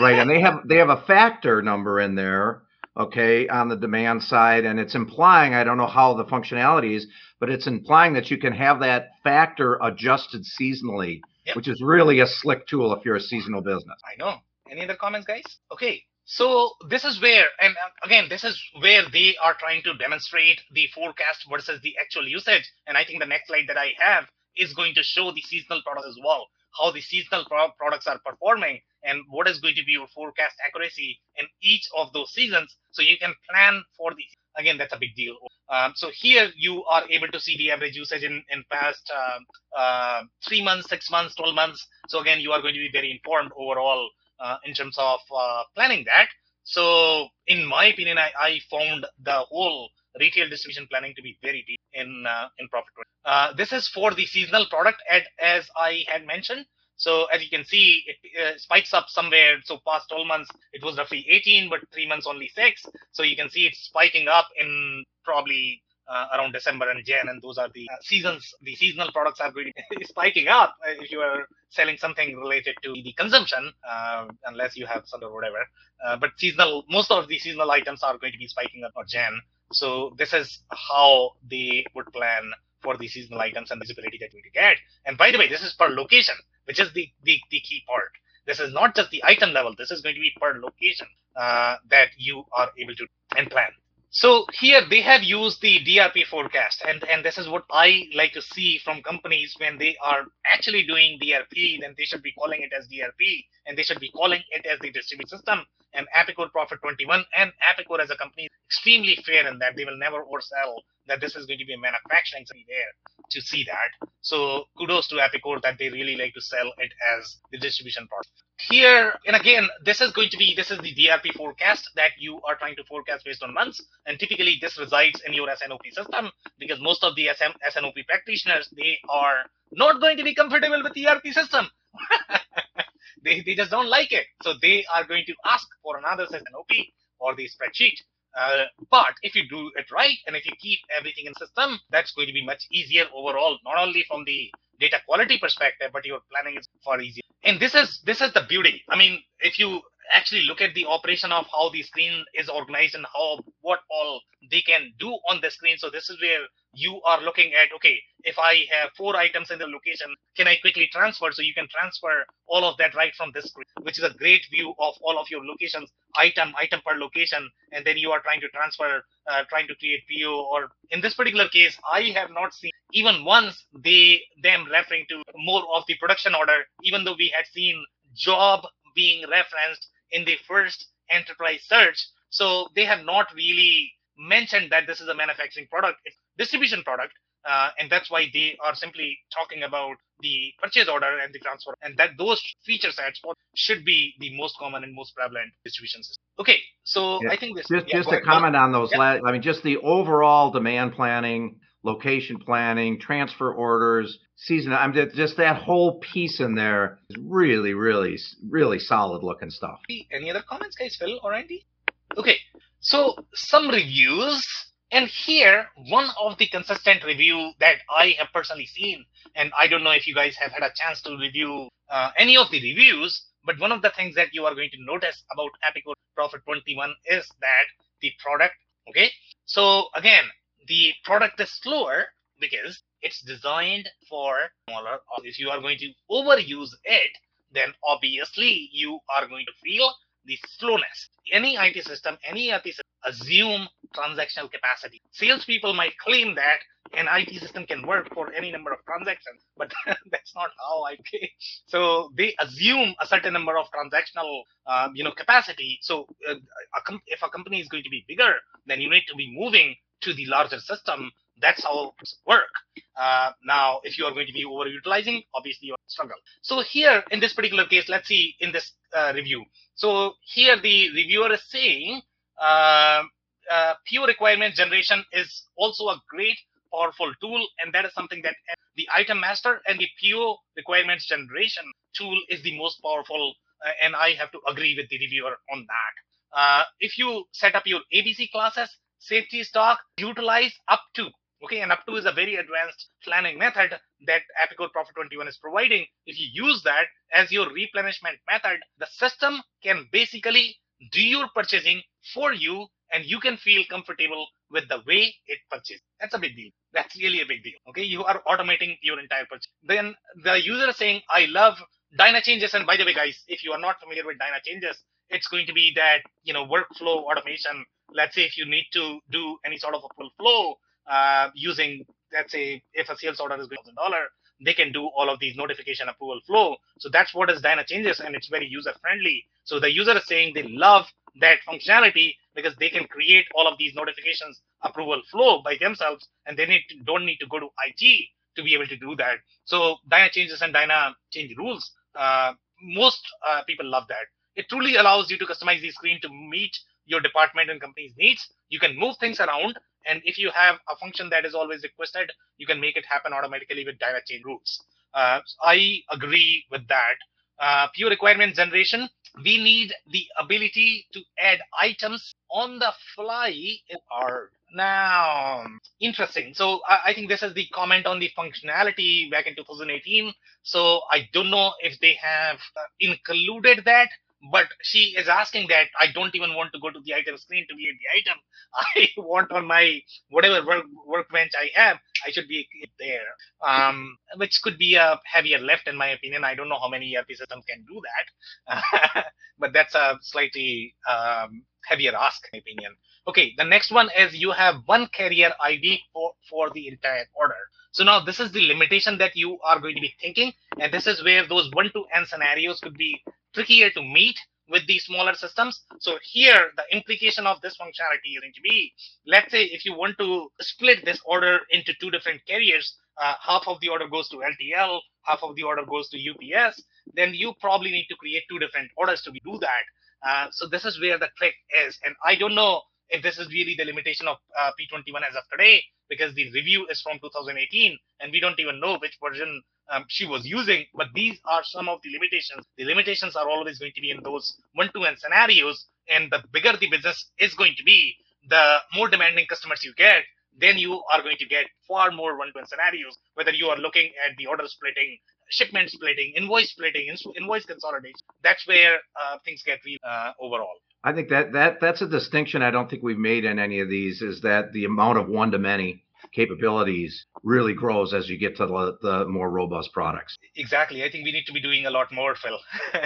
Speaker 1: right. And they have they have a factor number in there okay, on the demand side. And it's implying, I don't know how the functionality is, but it's implying that you can have that factor adjusted seasonally, yep. which is really a slick tool if you're a seasonal business.
Speaker 2: I know. Any other comments, guys? Okay. So this is where, and uh, again, this is where they are trying to demonstrate the forecast versus the actual usage. And I think the next slide that I have is going to show the seasonal products as well, how the seasonal pro- products are performing and what is going to be your forecast accuracy in each of those seasons. So you can plan for the, again, that's a big deal. Um, so here you are able to see the average usage in, in past uh, uh, three months, six months, 12 months. So again, you are going to be very informed overall uh, in terms of uh, planning that. So in my opinion, I, I found the whole retail distribution planning to be very deep in uh, in Prophet. Uh, this is for the seasonal product, at, as I had mentioned. So as you can see, it uh, spikes up somewhere. So past 12 months, it was roughly 18, but three months only six. So you can see it's spiking up in probably uh, around December and Jan, and those are the uh, seasons. The seasonal products are really spiking up uh, if you are selling something related to the consumption, uh, unless you have some or whatever. Uh, but seasonal, most of the seasonal items are going to be spiking up or Jan. So this is how they would plan for the seasonal items and visibility that we get. And by the way, this is per location, which is the, the, the key part. This is not just the item level. This is going to be per location uh, that you are able to and plan. So here they have used the DRP forecast, and, and this is what I like to see from companies when they are actually doing DRP, then they should be calling it as DRP, and they should be calling it as the distribution system. And Epicor Prophet 21 and Epicor as a company extremely fair in that they will never oversell that this is going to be a manufacturing there to see that. So kudos to Epicor that they really like to sell it as the distribution part. Here, and again, this is going to be, this is the DRP forecast that you are trying to forecast based on months. And typically this resides in your S&OP system because most of the SM, S&OP practitioners, they are not going to be comfortable with the ERP system. they, they just don't like it. So they are going to ask for another S&OP or the spreadsheet. Uh, but if you do it right and if you keep everything in system, that's going to be much easier overall, not only from the data quality perspective, but your planning is far easier. And this is this is the beauty. I mean, if you actually look at the operation of how the screen is organized and how what all they can do on the screen. So this is where you are looking at okay if i have four items in the location can i quickly transfer? So you can transfer all of that right from this screen which is a great view of all of your locations item item per location and then you are trying to transfer uh, trying to create po or in this particular case i have not seen even once they them referring to more of the production order even though we had seen job being referenced in the first enterprise search so they have not really mentioned that this is a manufacturing product, it's distribution product, uh, and that's why they are simply talking about the purchase order and the transfer, and that those feature sets should be the most common and most prevalent distribution system. Okay, so yeah. I think this.
Speaker 1: Just, yeah, just to comment on those, yeah. last, I mean, just the overall demand planning, location planning, transfer orders, season. I'm mean, just that whole piece in there is really, really, really solid looking stuff.
Speaker 2: Any other comments, guys? Phil or Andy? Okay, so some reviews, and here one of the consistent review that I have personally seen, and I don't know if you guys have had a chance to review uh, any of the reviews, but one of the things that you are going to notice about Epicor Prophet 21 is that the product, okay? So again, the product is slower because it's designed for smaller. If you are going to overuse it, then obviously you are going to feel the slowness. Any IT system, any IT system assume transactional capacity. Salespeople might claim that an IT system can work for any number of transactions, but that's not how I pay. So they assume a certain number of transactional, uh, you know, capacity. So uh, a if a company is going to be bigger, then you need to be moving to the larger system. That's how it work. Uh, now, if you are going to be overutilizing, obviously you struggle. So here, in this particular case, let's see in this uh, review. So here the reviewer is saying uh, uh, PO requirement generation is also a great powerful tool and that is something that the item master and the PO requirements generation tool is the most powerful uh, and I have to agree with the reviewer on that. Uh, if you set up your ABC classes, safety stock, utilize up to Okay, and up to is a very advanced planning method that Epicor Prophet 21 is providing. If you use that as your replenishment method, the system can basically do your purchasing for you and you can feel comfortable with the way it purchases. That's a big deal. That's really a big deal. Okay, you are automating your entire purchase. Then the user is saying, I love DynaChanges, and by the way, guys, if you are not familiar with DynaChanges, it's going to be that you know workflow automation. Let's say if you need to do any sort of a full flow uh, using, let's say, if a sales order is thousand dollar, they can do all of these notification approval flow. So that's what is DynaChanges, and it's very user friendly. So the user is saying they love that functionality because they can create all of these notifications approval flow by themselves, and they need to, don't need to go to IT to be able to do that. So DynaChanges and Dyna change rules. Uh, most uh, people love that. It truly allows you to customize the screen to meet your department and company's needs. You can move things around, and if you have a function that is always requested, you can make it happen automatically with DynaChange rules. Uh, I agree with that. Uh, PO requirement generation, we need the ability to add items on the fly in now, interesting. So I, I, think this is the comment on the functionality back in 2018. So I don't know if they have uh, included that, but she is asking that I don't even want to go to the item screen to be at the item. I want on my whatever work, workbench I have, I should be there. Um, which could be a heavier lift in my opinion. I don't know how many ERP systems can do that, but that's a slightly um, heavier ask, in my opinion. Okay, the next one is you have one carrier ID for, for the entire order. So now this is the limitation that you are going to be thinking, and this is where those one to n scenarios could be trickier to meet with these smaller systems. So here, the implication of this functionality is going to be, let's say if you want to split this order into two different carriers, uh, half of the order goes to LTL, half of the order goes to UPS, then you probably need to create two different orders to do that. Uh, so this is where the trick is. And I don't know if this is really the limitation of uh, P21 as of today, because the review is from 2018 and we don't even know which version um, she was using. But these are some of the limitations. The limitations are always going to be in those one-to-one scenarios. And the bigger the business is going to be, the more demanding customers you get, then you are going to get far more one-to-one scenarios, whether you are looking at the order splitting, shipment splitting, invoice splitting, invoice consolidation. That's where uh, things get real uh, overall.
Speaker 1: I think that that that's a distinction I don't think we've made in any of these is that the amount of one to many capabilities really grows as you get to the, the more robust products.
Speaker 2: Exactly. I think we need to be doing a lot more, Phil.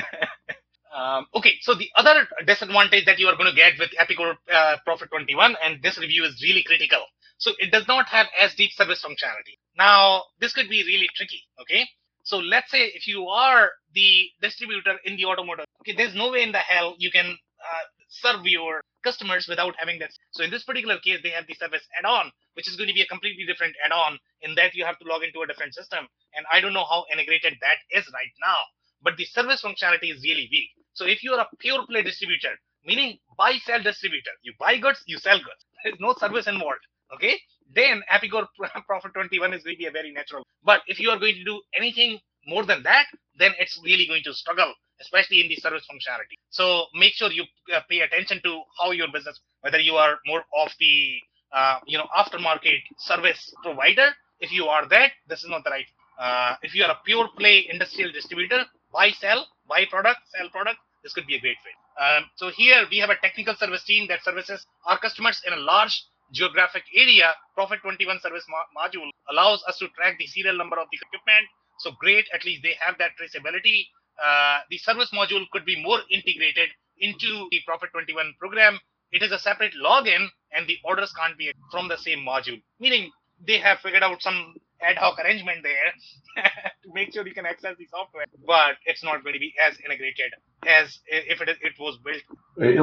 Speaker 2: um, okay, so the other disadvantage that you are going to get with Epicor uh, Prophet 21, and this review is really critical. So it does not have as deep service functionality. Now, this could be really tricky. Okay. So let's say if you are the distributor in the automotive, okay, there's no way in the hell you can Uh, serve your customers without having that. So in this particular case, they have the service add-on, which is going to be a completely different add-on in that you have to log into a different system. And I don't know how integrated that is right now, but the service functionality is really weak. So if you are a pure play distributor, meaning buy sell distributor, you buy goods, you sell goods. There's no service involved. Okay, then Epicor Prophet 21 is going to be a very natural. But if you are going to do anything more than that, then it's really going to struggle especially in the service functionality. So make sure you uh, pay attention to how your business, whether you are more of the uh, you know aftermarket service provider. If you are that, this is not the right. Uh, if you are a pure play industrial distributor, buy, sell, buy product, sell product, this could be a great fit. Um, so here we have a technical service team that services our customers in a large geographic area. Prophet 21 service mo- module allows us to track the serial number of the equipment. So great, at least they have that traceability uh, the service module could be more integrated into the Prophet 21 program. It is a separate login and the orders can't be from the same module, meaning they have figured out some ad hoc arrangement there to make sure you can access the software, but it's not going to be as integrated as if it, it was built.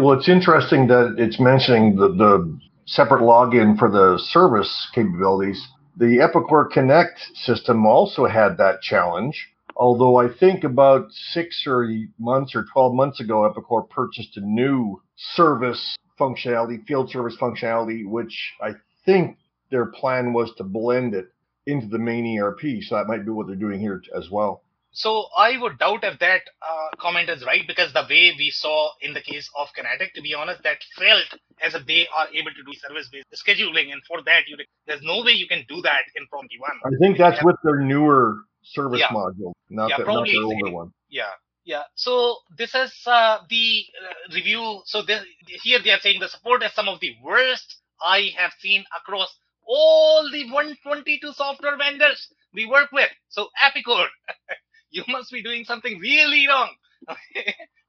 Speaker 3: Well, it's interesting that it's mentioning the, the separate login for the service capabilities. The Epicor Connect system also had that challenge Although I think about six or months or 12 months ago, Epicor purchased a new service functionality, field service functionality, which I think their plan was to blend it into the main ERP. So that might be what they're doing here as well.
Speaker 2: So I would doubt if that uh, comment is right because the way we saw in the case of Kinetic, to be honest, that felt as if they are able to do service-based scheduling, and for that, you there's no way you can do that in Prom One.
Speaker 3: I think that's with their newer service yeah. module, not, yeah, the, not the older one.
Speaker 2: Yeah. Yeah. So this is uh, the uh, review. So this, here they are saying the support is some of the worst I have seen across all the 122 software vendors we work with. So Epicor, you must be doing something really wrong.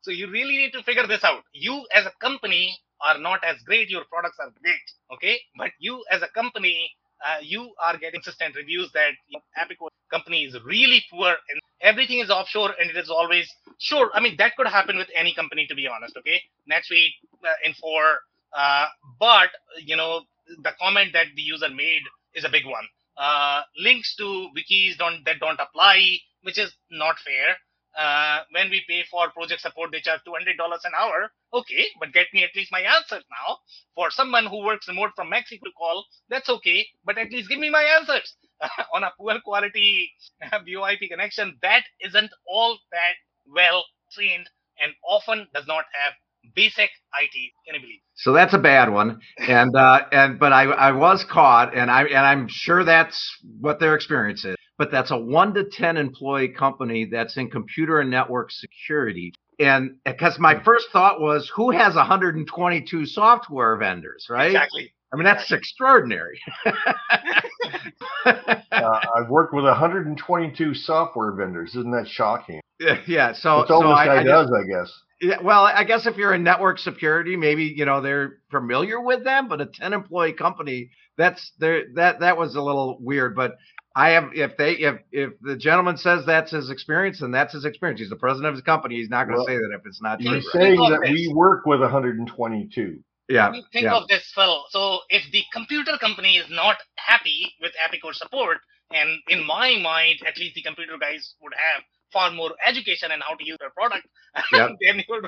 Speaker 2: So you really need to figure this out. You as a company are not as great. Your products are great. Okay. But you as a company, uh, you are getting consistent reviews that you know, company is really poor and everything is offshore and it is always sure. I mean, that could happen with any company, to be honest. Okay. NetSuite, uh, Infor, uh, but you know, the comment that the user made is a big one. Uh, links to wikis don't that don't apply, which is not fair. Uh, when we pay for project support, they charge $200 an hour. Okay, but get me at least my answers now. For someone who works remote from Mexico call, that's okay, but at least give me my answers. On a poor quality VoIP connection, that isn't all that well trained and often does not have basic IT. Believe?
Speaker 1: So that's a bad one, and uh, and but I I was caught, and I and I'm sure that's what their experience is. But that's a one to ten employee company that's in computer and network security, and because my first thought was, who has 122 software vendors, right?
Speaker 2: Exactly.
Speaker 1: I mean, that's extraordinary.
Speaker 3: uh, I've worked with 122 software vendors. Isn't that shocking?
Speaker 1: Yeah, yeah. So,
Speaker 3: That's all
Speaker 1: so
Speaker 3: this
Speaker 1: I,
Speaker 3: guy
Speaker 1: I
Speaker 3: does,
Speaker 1: just,
Speaker 3: I guess.
Speaker 1: yeah, well, I guess if you're in network security, maybe you know they're familiar with them, but a 10 employee company, that's there. That that was a little weird. But I have, if they, if if the gentleman says that's his experience, then that's his experience. He's the president of his company. He's not going to
Speaker 3: Well,
Speaker 1: say that if it's not true.
Speaker 3: He's
Speaker 1: right?
Speaker 3: saying that
Speaker 2: this.
Speaker 3: we work with 122.
Speaker 1: Yeah,
Speaker 2: Think- think
Speaker 1: yeah.
Speaker 2: of this, fellow. So if the computer company is not happy with Epicor support, and in my mind, at least the computer guys would have far more education on how to use their product
Speaker 1: Yep.
Speaker 2: than your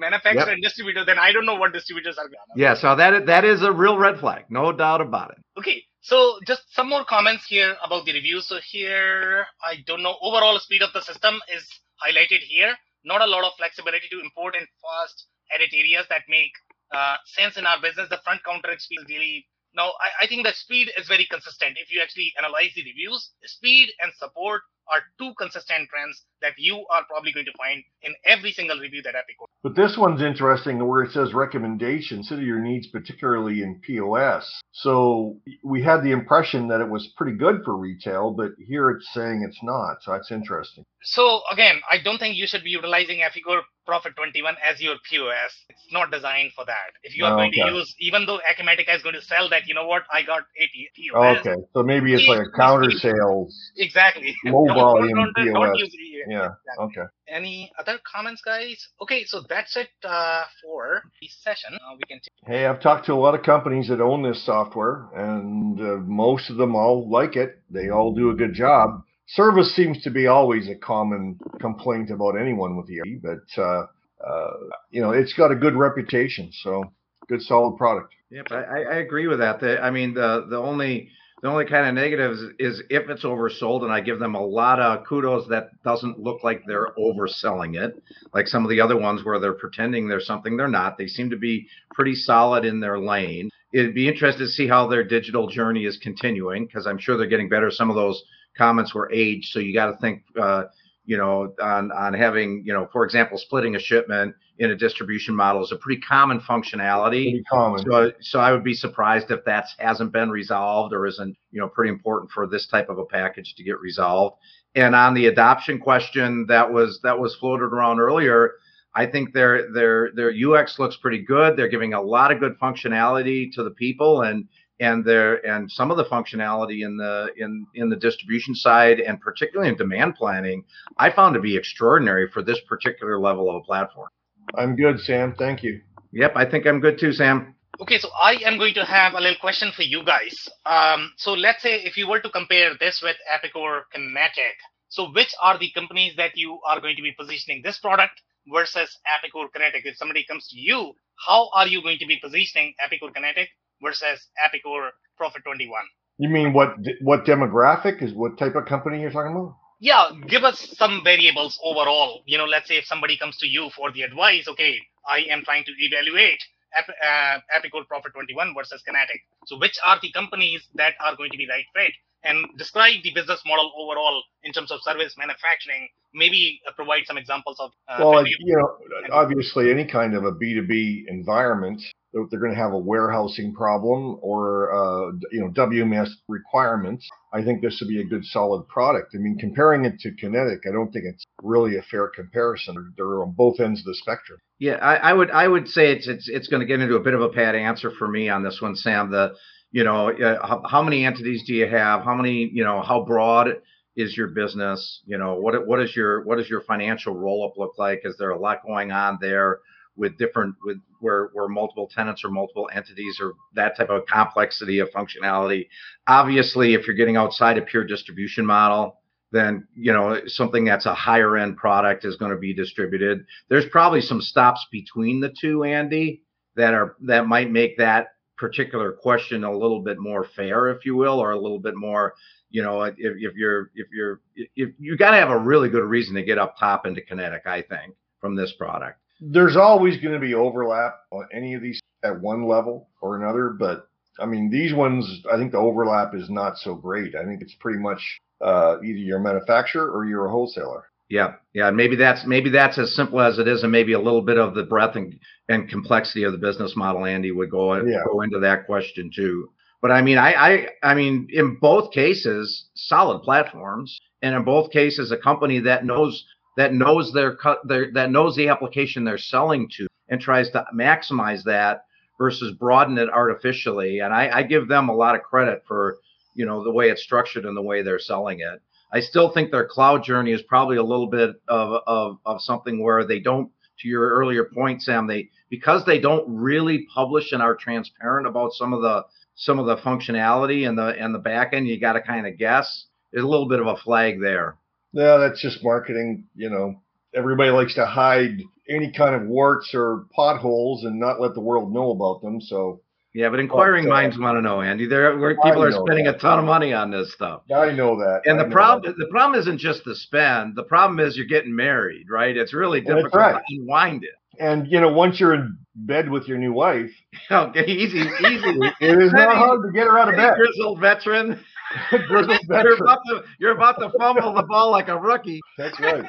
Speaker 2: manufacturer
Speaker 1: Yep.
Speaker 2: and distributor, then I don't know what distributors are going to.
Speaker 1: Yeah, so that that is a real red flag, no doubt about it.
Speaker 2: Okay, so just some more comments here about the review. So here, I don't know, overall speed of the system is highlighted here. Not a lot of flexibility to import and fast edit areas that make uh, sense in our business. The front counter experience really. Now, I, I think the speed is very consistent. If you actually analyze the reviews, speed and support are two consistent trends that you are probably going to find in every single review that Epic
Speaker 3: But this one's interesting where it says recommendations, consider your needs, particularly in POS. So we had the impression that it was pretty good for retail, but here it's saying it's not. So that's interesting.
Speaker 2: So again, I don't think you should be utilizing Epicor Prophet 21 as your POS. It's not designed for that. If you are
Speaker 3: Oh,
Speaker 2: going to use, even though Acumatica is going to sell that, you know what, I got 80 POS.
Speaker 3: Okay. So maybe it's like a counter sales.
Speaker 2: Exactly. Don't-
Speaker 3: volume
Speaker 2: don't, don't, don't use it.
Speaker 3: Yeah.
Speaker 2: Exactly.
Speaker 3: Okay.
Speaker 2: Any other comments, guys? Okay, so that's it uh, for the session. Uh, we can. T-
Speaker 3: Hey, I've talked to a lot of companies that own this software, and uh, most of them all like it. They all do a good job. Service seems to be always a common complaint about anyone with ERP, but uh, uh, you know it's got a good reputation, so good solid product.
Speaker 1: Yep, I, I I agree with that. The, I mean, the the only the only kind of negatives is if it's oversold, and I give them a lot of kudos. That doesn't look like they're overselling it, like some of the other ones where they're pretending they're something they're not. They seem to be pretty solid in their lane. It'd be interesting to see how their digital journey is continuing because I'm sure they're getting better. Some of those comments were aged, so you got to think. Uh, you know, on on having, you know, for example, splitting a shipment in a distribution model is a pretty common functionality.
Speaker 3: Pretty common.
Speaker 1: So, so I would be surprised if that hasn't been resolved or isn't, you know, pretty important for this type of a package to get resolved. And on the adoption question that was that was floated around earlier, I think their their their UX looks pretty good. They're giving a lot of good functionality to the people and and their and some of the functionality in the in in the distribution side and particularly in demand planning, I found to be extraordinary for this particular level of a platform.
Speaker 3: I'm good, Sam. Thank you.
Speaker 1: Yep, I think I'm good too, Sam.
Speaker 2: Okay, so I am going to have a little question for you guys. Um, so let's say if you were to compare this with Epicor Kinetic, so which are the companies that you are going to be positioning this product versus Epicor Kinetic? If somebody comes to you, how are you going to be positioning Epicor Kinetic versus Epicor Prophet 21?
Speaker 3: You mean what what demographic is what type of company you're talking about?
Speaker 2: Yeah, give us some variables overall. You know, let's say if somebody comes to you for the advice, okay, I am trying to evaluate Ep- uh, Epicor Prophet 21 versus Kinetic. So which are the companies that are going to be right fit and describe the business model overall in terms of service manufacturing. Maybe uh, provide some examples of. Uh,
Speaker 3: well, you know, obviously, any kind of a B two B environment, they're going to have a warehousing problem or uh, you know WMS requirements. I think this would be a good solid product. I mean, comparing it to Kinetic, I don't think it's really a fair comparison. They're on both ends of the spectrum.
Speaker 1: Yeah, I, I would I would say it's it's it's going to get into a bit of a bad answer for me on this one, Sam. The you know uh, how, how many entities do you have? How many you know how broad is your business? You know what what is your what does your financial roll up look like? Is there a lot going on there? with different with where where multiple tenants or multiple entities or that type of complexity of functionality. Obviously, if you're getting outside a pure distribution model, then you know something that's a higher end product is going to be distributed. There's probably some stops between the two, Andy, that are that might make that particular question a little bit more fair, if you will, or a little bit more you know if, if you're if you're if you got to have a really good reason to get up top into kinetic i think from this product
Speaker 3: there's always going to be overlap on any of these at one level or another, but I mean, these ones, I think the overlap is not so great. I think it's pretty much uh, either you're a manufacturer or you're a wholesaler.
Speaker 1: Yeah, yeah. Maybe that's maybe that's as simple as it is, and maybe a little bit of the breadth and, and complexity of the business model. Andy would go yeah. go into that question too. But I mean, I, I I mean, in both cases, solid platforms, and in both cases, a company that knows that knows their, their that knows the application they're selling to and tries to maximize that versus broaden it artificially. And I, I give them a lot of credit for you know the way it's structured and the way they're selling it. I still think their cloud journey is probably a little bit of, of, of something where they don't, to your earlier point, Sam, they because they don't really publish and are transparent about some of the some of the functionality and the and the back end, you got to kind of guess. There's a little bit of a flag there.
Speaker 3: Yeah, that's just marketing. You know, everybody likes to hide any kind of warts or potholes and not let the world know about them. So
Speaker 1: yeah, but inquiring but, uh, minds want to know, Andy. There, where people are spending that. a ton of money on this stuff.
Speaker 3: I know that.
Speaker 1: And
Speaker 3: I
Speaker 1: the problem, that. the problem isn't just the spend. The problem is you're getting married, right? It's really difficult right. to unwind it.
Speaker 3: And you know, once you're in bed with your new wife,
Speaker 1: okay, easy, easy.
Speaker 3: it is not hard to get her out of bed.
Speaker 1: Grizzled veteran. Grizzled veteran. You're about to, you're about to fumble the ball like a rookie.
Speaker 3: That's right.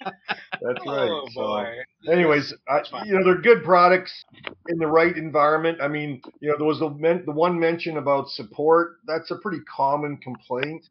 Speaker 3: That's right.
Speaker 2: Oh, boy.
Speaker 3: So, anyways, I, you know, they're good products in the right environment. I mean, you know, there was the, the one mention about support. That's a pretty common complaint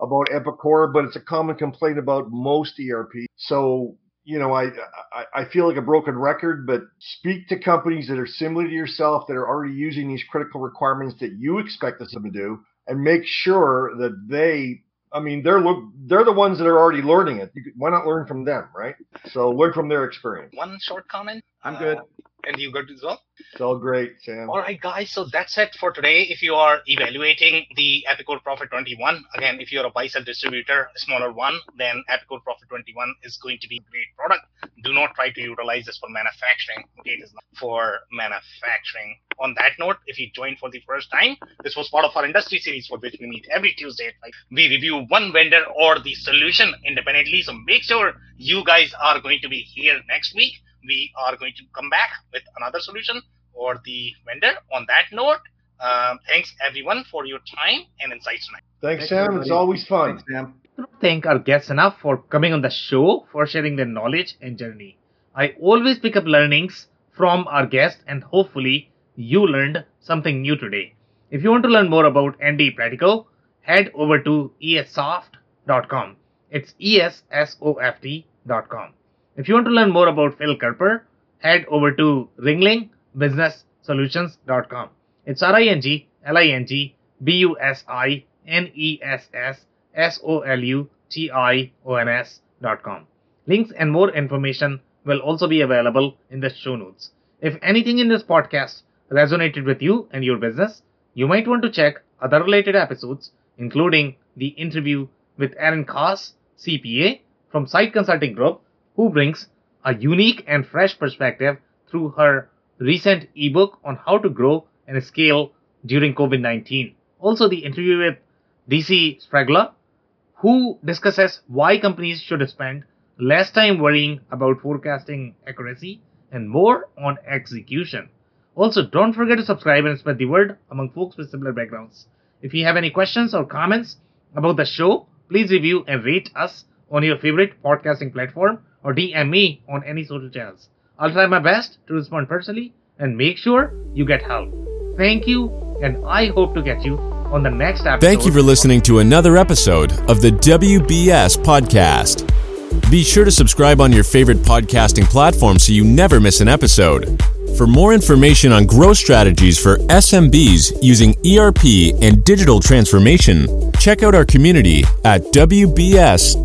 Speaker 3: about Epicor, but it's a common complaint about most ERP. So, you know, I, I, I feel like a broken record, but speak to companies that are similar to yourself that are already using these critical requirements that you expect them to do, and make sure that they I mean, they're they're the ones that are already learning it. why not learn from them, right? So learn from their experience.
Speaker 2: One short comment.
Speaker 1: I'm good. Uh,
Speaker 2: and you good as well?
Speaker 3: It's all great, Sam.
Speaker 2: All right, guys. So that's it for today. If you are evaluating the Epicor Prophet 21, again, if you're a buy sell distributor, a smaller one, then Epicor Prophet 21 is going to be a great product. Do not try to utilize this for manufacturing. Okay, it is not for manufacturing. On that note, if you joined for the first time, this was part of our industry series for which we meet every Tuesday at 5. We review one vendor or the solution independently. So make sure you guys are going to be here next week we are going to come back with another solution or the vendor. On that note, um, thanks everyone for your time and insights tonight.
Speaker 3: Thanks, Sam. Everybody. It's always fun. Thanks, Sam.
Speaker 2: Thank our guests enough for coming on the show for sharing their knowledge and journey. I always pick up learnings from our guests, and hopefully, you learned something new today. If you want to learn more about Andy Pratico, head over to esoft.com. It's E-S-S-O-F-T.com. If you want to learn more about Phil Kerper, head over to ringlingbusinesssolutions.com. It's R-I-N-G-L-I-N-G-B-U-S-I-S-O-L-U-T-I-O-N-S.com. Links and more information will also be available in the show notes. If anything in this podcast resonated with you and your business, you might want to check other related episodes, including the interview with Aaron Koss, CPA from Site Consulting Group, who brings a unique and fresh perspective through her recent ebook on how to grow and scale during COVID 19. Also, the interview with DC Spragla, who discusses why companies should spend less time worrying about forecasting accuracy and more on execution. Also, don't forget to subscribe and spread the word among folks with similar backgrounds. If you have any questions or comments about the show, please review and rate us on your favorite podcasting platform or DM me on any social channels. I'll try my best to respond personally and make sure you get help. Thank you, and I hope to get you on the next episode.
Speaker 4: Thank you for listening to another episode of the WBS Podcast. Be sure to subscribe on your favorite podcasting platform so you never miss an episode. For more information on growth strategies for SMBs using ERP and digital transformation, check out our community at WBS.rocks.